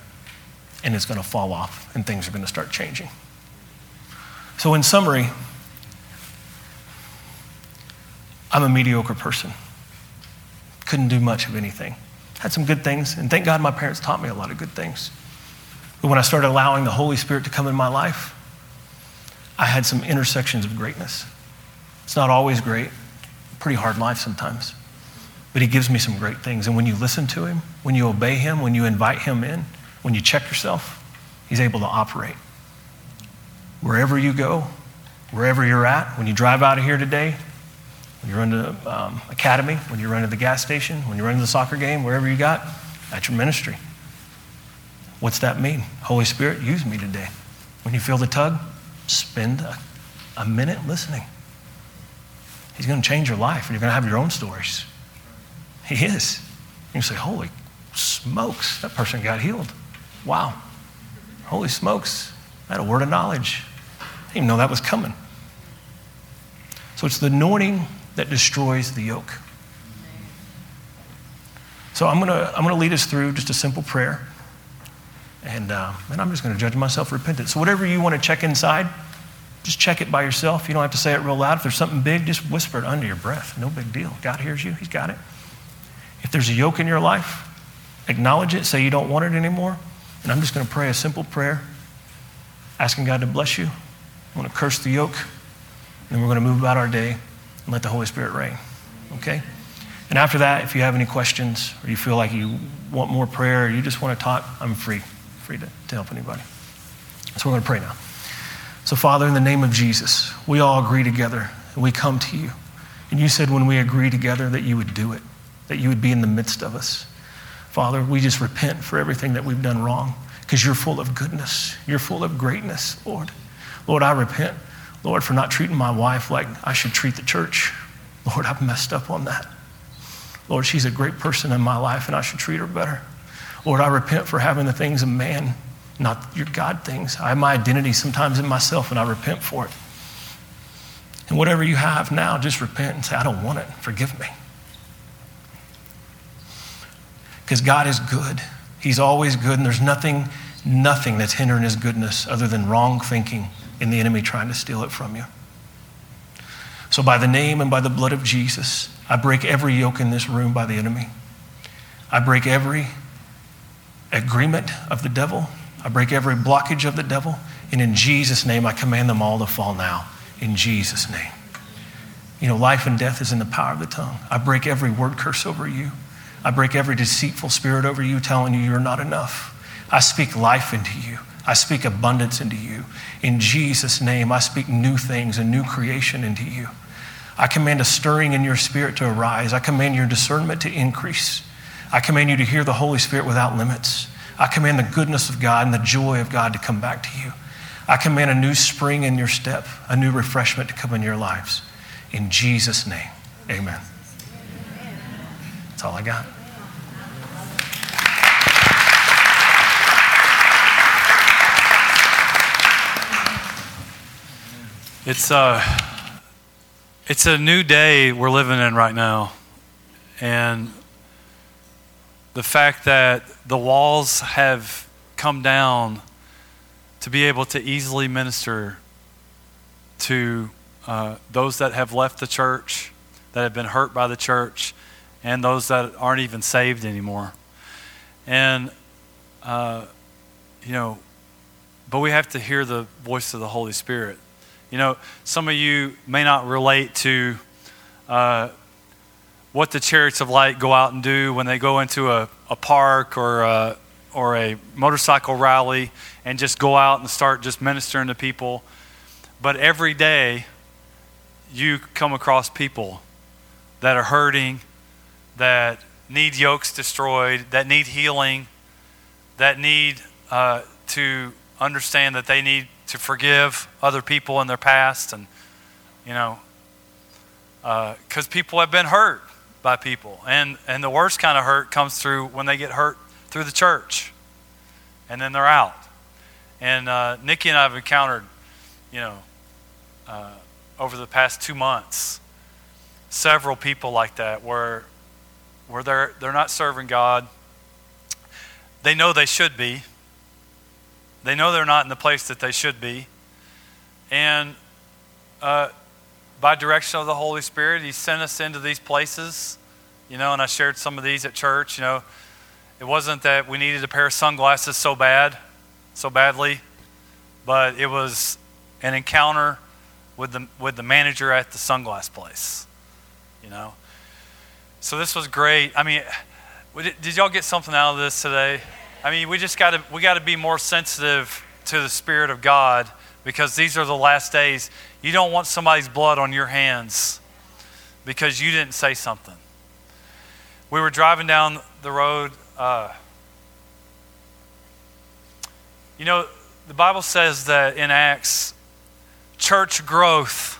and it's going to fall off, and things are going to start changing. So, in summary, I'm a mediocre person. Couldn't do much of anything. Had some good things, and thank God my parents taught me a lot of good things. But when I started allowing the Holy Spirit to come in my life, I had some intersections of greatness. It's not always great, pretty hard life sometimes. But he gives me some great things. And when you listen to him, when you obey him, when you invite him in, when you check yourself, he's able to operate. Wherever you go, wherever you're at, when you drive out of here today, when you run to um, academy, when you run to the gas station, when you run to the soccer game, wherever you got, that's your ministry. What's that mean? Holy Spirit, use me today. When you feel the tug, spend a, a minute listening. He's going to change your life, and you're going to have your own stories. He is. You say, Holy smokes, that person got healed. Wow. Holy smokes, I had a word of knowledge. I didn't even know that was coming. So it's the anointing that destroys the yoke. So I'm going to I'm to lead us through just a simple prayer. And, uh, and I'm just going to judge myself repentant. So whatever you want to check inside, just check it by yourself. You don't have to say it real loud. If there's something big, just whisper it under your breath. No big deal. God hears you, He's got it. If there's a yoke in your life, acknowledge it, say you don't want it anymore. And I'm just going to pray a simple prayer, asking God to bless you. I'm going to curse the yoke, and then we're going to move about our day and let the Holy Spirit reign. Okay? And after that, if you have any questions or you feel like you want more prayer or you just want to talk, I'm free, free to, to help anybody. So we're going to pray now. So, Father, in the name of Jesus, we all agree together and we come to you. And you said when we agree together that you would do it, that you would be in the midst of us. Father, we just repent for everything that we've done wrong because you're full of goodness. You're full of greatness, Lord. Lord, I repent, Lord, for not treating my wife like I should treat the church. Lord, I've messed up on that. Lord, she's a great person in my life and I should treat her better. Lord, I repent for having the things of man, not your God things. I have my identity sometimes in myself and I repent for it. And whatever you have now, just repent and say, I don't want it. Forgive me. Because God is good. He's always good, and there's nothing, nothing that's hindering his goodness other than wrong thinking in the enemy trying to steal it from you. So, by the name and by the blood of Jesus, I break every yoke in this room by the enemy. I break every agreement of the devil. I break every blockage of the devil. And in Jesus' name, I command them all to fall now. In Jesus' name. You know, life and death is in the power of the tongue. I break every word curse over you. I break every deceitful spirit over you, telling you you're not enough. I speak life into you. I speak abundance into you. In Jesus' name, I speak new things and new creation into you. I command a stirring in your spirit to arise. I command your discernment to increase. I command you to hear the Holy Spirit without limits. I command the goodness of God and the joy of God to come back to you. I command a new spring in your step, a new refreshment to come in your lives. In Jesus' name, amen. That's all I got. It's uh, it's a new day we're living in right now. And the fact that the walls have come down to be able to easily minister to uh, those that have left the church, that have been hurt by the church, and those that aren't even saved anymore. And, uh, you know, but we have to hear the voice of the Holy Spirit. You know, some of you may not relate to uh, what the chariots of light go out and do when they go into a, a park or a, or a motorcycle rally and just go out and start just ministering to people. But every day, you come across people that are hurting, that need yokes destroyed, that need healing, that need uh, to understand that they need to forgive other people in their past and you know because uh, people have been hurt by people. And and the worst kind of hurt comes through when they get hurt through the church. And then they're out. And uh, nikki and i have encountered you know uh, over the past two months several people like that where where they're they're not serving god. They know they should be they know they're not in the place that they should be. And uh, by direction of the Holy Spirit, He sent us into these places. You know, and I shared some of these at church. You know, it wasn't that we needed a pair of sunglasses so bad, so badly, but it was an encounter with the with the manager at the sunglass place. You know, so this was great. I mean, did y'all get something out of this today? I mean, we just got to we got to be more sensitive to the Spirit of God because these are the last days. You don't want somebody's blood on your hands because you didn't say something. We were driving down the road. Uh, you know, the Bible says that in Acts, church growth,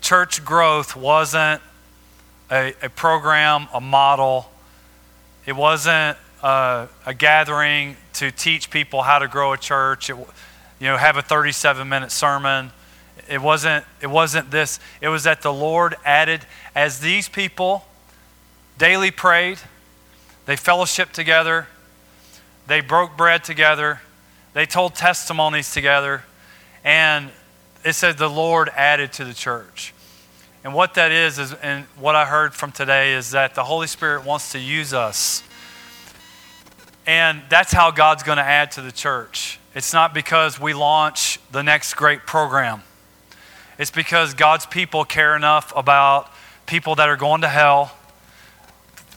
church growth wasn't a, a program, a model. It wasn't uh, a gathering to teach people how to grow a church. It, you know, have a 37 minute sermon. It wasn't, it wasn't this. It was that the Lord added, as these people daily prayed, they fellowshiped together, they broke bread together, they told testimonies together, and it said the Lord added to the church. And what that is, is and what I heard from today is that the Holy Spirit wants to use us and that's how God's going to add to the church. It's not because we launch the next great program, it's because God's people care enough about people that are going to hell,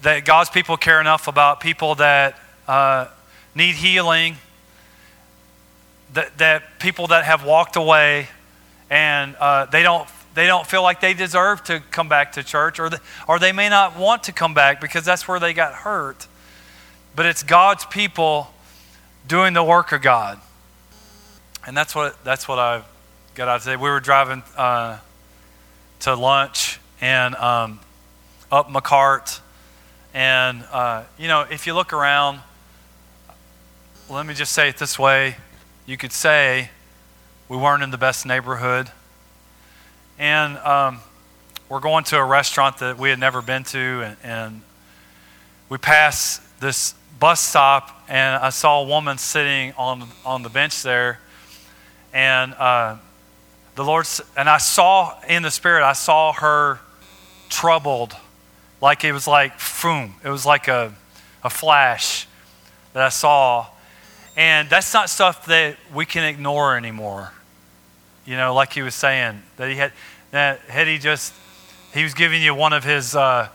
that God's people care enough about people that uh, need healing, that, that people that have walked away and uh, they don't they don't feel like they deserve to come back to church or, the, or they may not want to come back because that's where they got hurt but it's God's people doing the work of God. And that's what, that's what I got out today. We were driving uh, to lunch and um, up McCart. And, uh, you know, if you look around, let me just say it this way you could say we weren't in the best neighborhood. And um, we're going to a restaurant that we had never been to, and, and we pass this bus stop, and I saw a woman sitting on, on the bench there. And uh, the Lord, and I saw in the Spirit, I saw her troubled, like it was like, boom, it was like a, a flash that I saw. And that's not stuff that we can ignore anymore. You know, like he was saying, that he had, that had he just, he was giving you one of his, uh,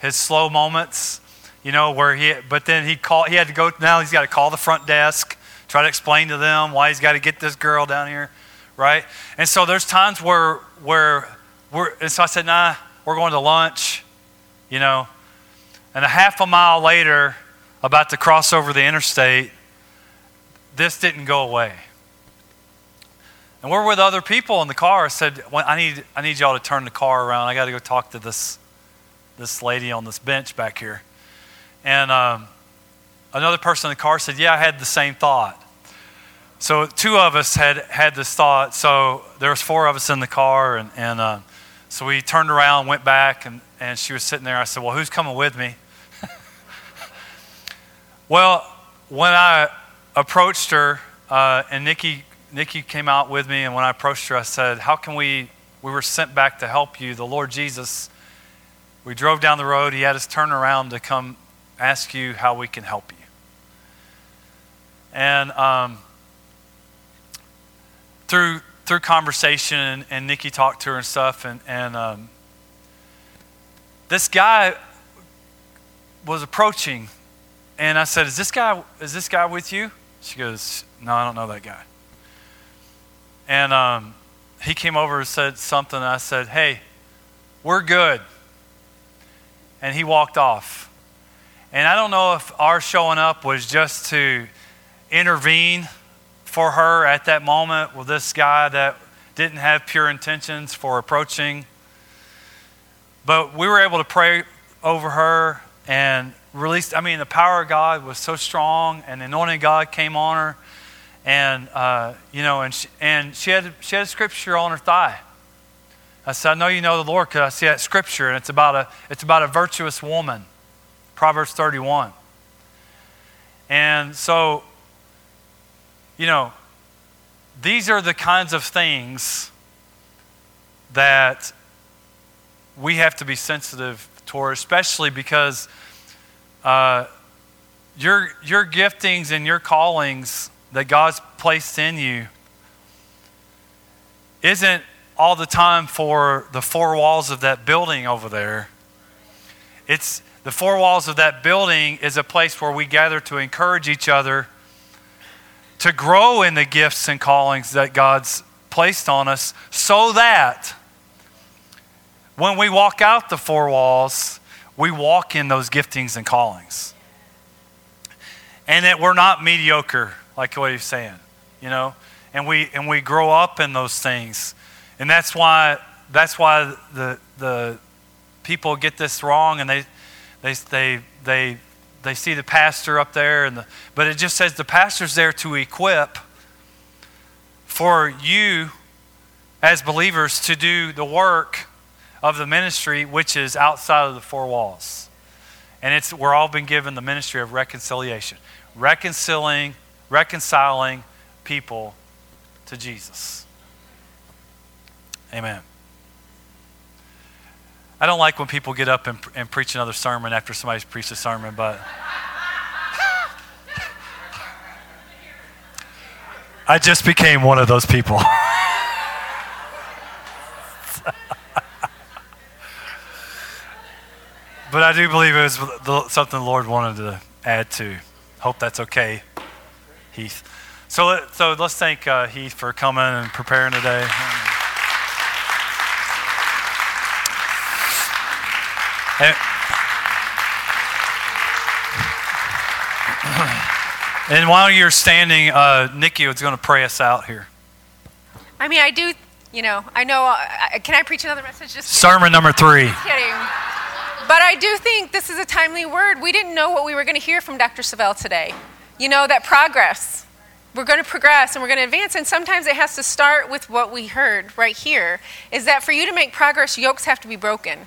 his slow moments, you know, where he, but then he called, he had to go, now he's got to call the front desk, try to explain to them why he's got to get this girl down here, right? And so there's times where, where we're, and so I said, nah, we're going to lunch, you know, and a half a mile later, about to cross over the interstate, this didn't go away. And we're with other people in the car. I said, well, I need, I need y'all to turn the car around. I got to go talk to this, this lady on this bench back here. And um, another person in the car said, Yeah, I had the same thought. So two of us had had this thought. So there was four of us in the car, and, and uh, so we turned around, went back, and, and she was sitting there. I said, Well, who's coming with me? well, when I approached her, uh, and Nikki, Nikki came out with me, and when I approached her, I said, How can we? We were sent back to help you. The Lord Jesus, we drove down the road. He had us turn around to come ask you how we can help you. And um, through through conversation, and, and, Nikki talked to her and stuff, and, and um, this guy was approaching, and I said, "Is this guy is this guy with you?" She goes, "No, I don't know that guy." And um, he came over and said something, and I said, "Hey, we're good." And he walked off. And I don't know if our showing up was just to intervene for her at that moment with this guy that didn't have pure intentions for approaching. But we were able to pray over her and release. I mean, the power of God was so strong, and the anointing of God came on her. And, uh, you know, and she, and she had, she had scripture on her thigh. I said, I know you know the Lord because I see that scripture, and it's about a, it's about a virtuous woman. Proverbs 31. And so, you know, these are the kinds of things that we have to be sensitive toward, especially because uh, your, your giftings and your callings that God's placed in you isn't all the time for the four walls of that building over there. It's the four walls of that building is a place where we gather to encourage each other to grow in the gifts and callings that God's placed on us so that when we walk out the four walls, we walk in those giftings and callings. And that we're not mediocre, like what he's saying, you know, and we and we grow up in those things. And that's why that's why the the people get this wrong and they they, they, they, they see the pastor up there, and the, but it just says the pastor's there to equip for you as believers to do the work of the ministry which is outside of the four walls. And it's we're all been given the ministry of reconciliation. Reconciling, reconciling people to Jesus. Amen. I don't like when people get up and, and preach another sermon after somebody's preached a sermon, but I just became one of those people. but I do believe it was something the Lord wanted to add to. Hope that's okay, Heath. So, let, so let's thank uh, Heath for coming and preparing today. And, and while you're standing, uh, Nikki is going to pray us out here. I mean, I do, you know, I know. Uh, can I preach another message? Just sermon number three. Just kidding. But I do think this is a timely word. We didn't know what we were going to hear from Dr. Savelle today. You know, that progress. We're going to progress and we're going to advance. And sometimes it has to start with what we heard right here is that for you to make progress, yokes have to be broken.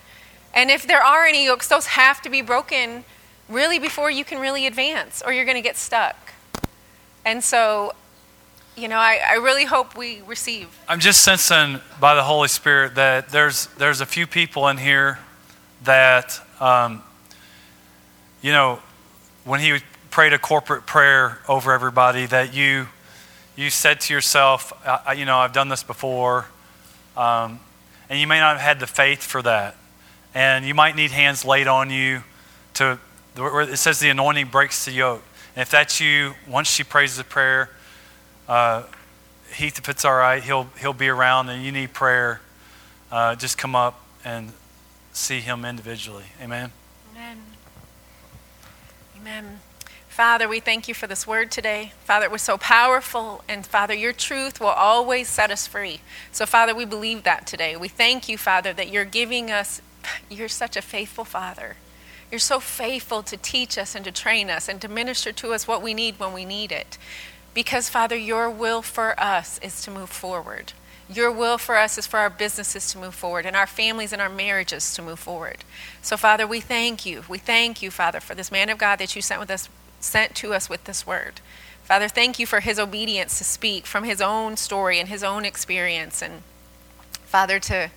And if there are any yokes, those have to be broken really before you can really advance or you're going to get stuck. And so, you know, I, I really hope we receive. I'm just sensing by the Holy Spirit that there's, there's a few people in here that, um, you know, when he prayed a corporate prayer over everybody, that you, you said to yourself, you know, I've done this before, um, and you may not have had the faith for that. And you might need hands laid on you to, it says the anointing breaks the yoke. And if that's you, once she prays the prayer, uh, Heath, if it's all right, he'll, he'll be around and you need prayer, uh, just come up and see him individually. Amen. Amen. Amen. Father, we thank you for this word today. Father, it was so powerful, and Father, your truth will always set us free. So, Father, we believe that today. We thank you, Father, that you're giving us, you're such a faithful Father. You're so faithful to teach us and to train us and to minister to us what we need when we need it. Because, Father, your will for us is to move forward. Your will for us is for our businesses to move forward and our families and our marriages to move forward. So, Father, we thank you. We thank you, Father, for this man of God that you sent with us, sent to us with this word. Father, thank you for his obedience to speak from his own story and his own experience. And, Father, to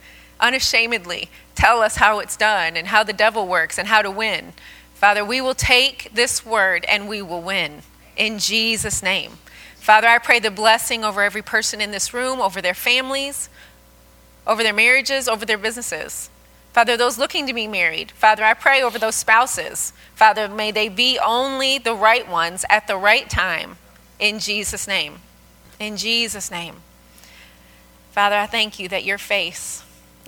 unashamedly tell us how it's done and how the devil works and how to win. Father, we will take this word and we will win. In Jesus' name. Father, I pray the blessing over every person in this room, over their families, over their marriages, over their businesses. Father, those looking to be married, Father, I pray over those spouses. Father, may they be only the right ones at the right time. In Jesus' name. In Jesus' name. Father, I thank you that your face,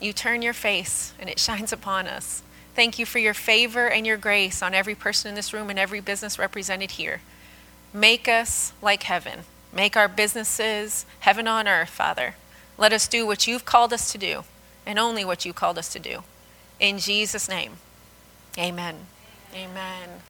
you turn your face and it shines upon us. Thank you for your favor and your grace on every person in this room and every business represented here. Make us like heaven. Make our businesses heaven on earth, Father. Let us do what you've called us to do and only what you called us to do. In Jesus' name, amen. Amen.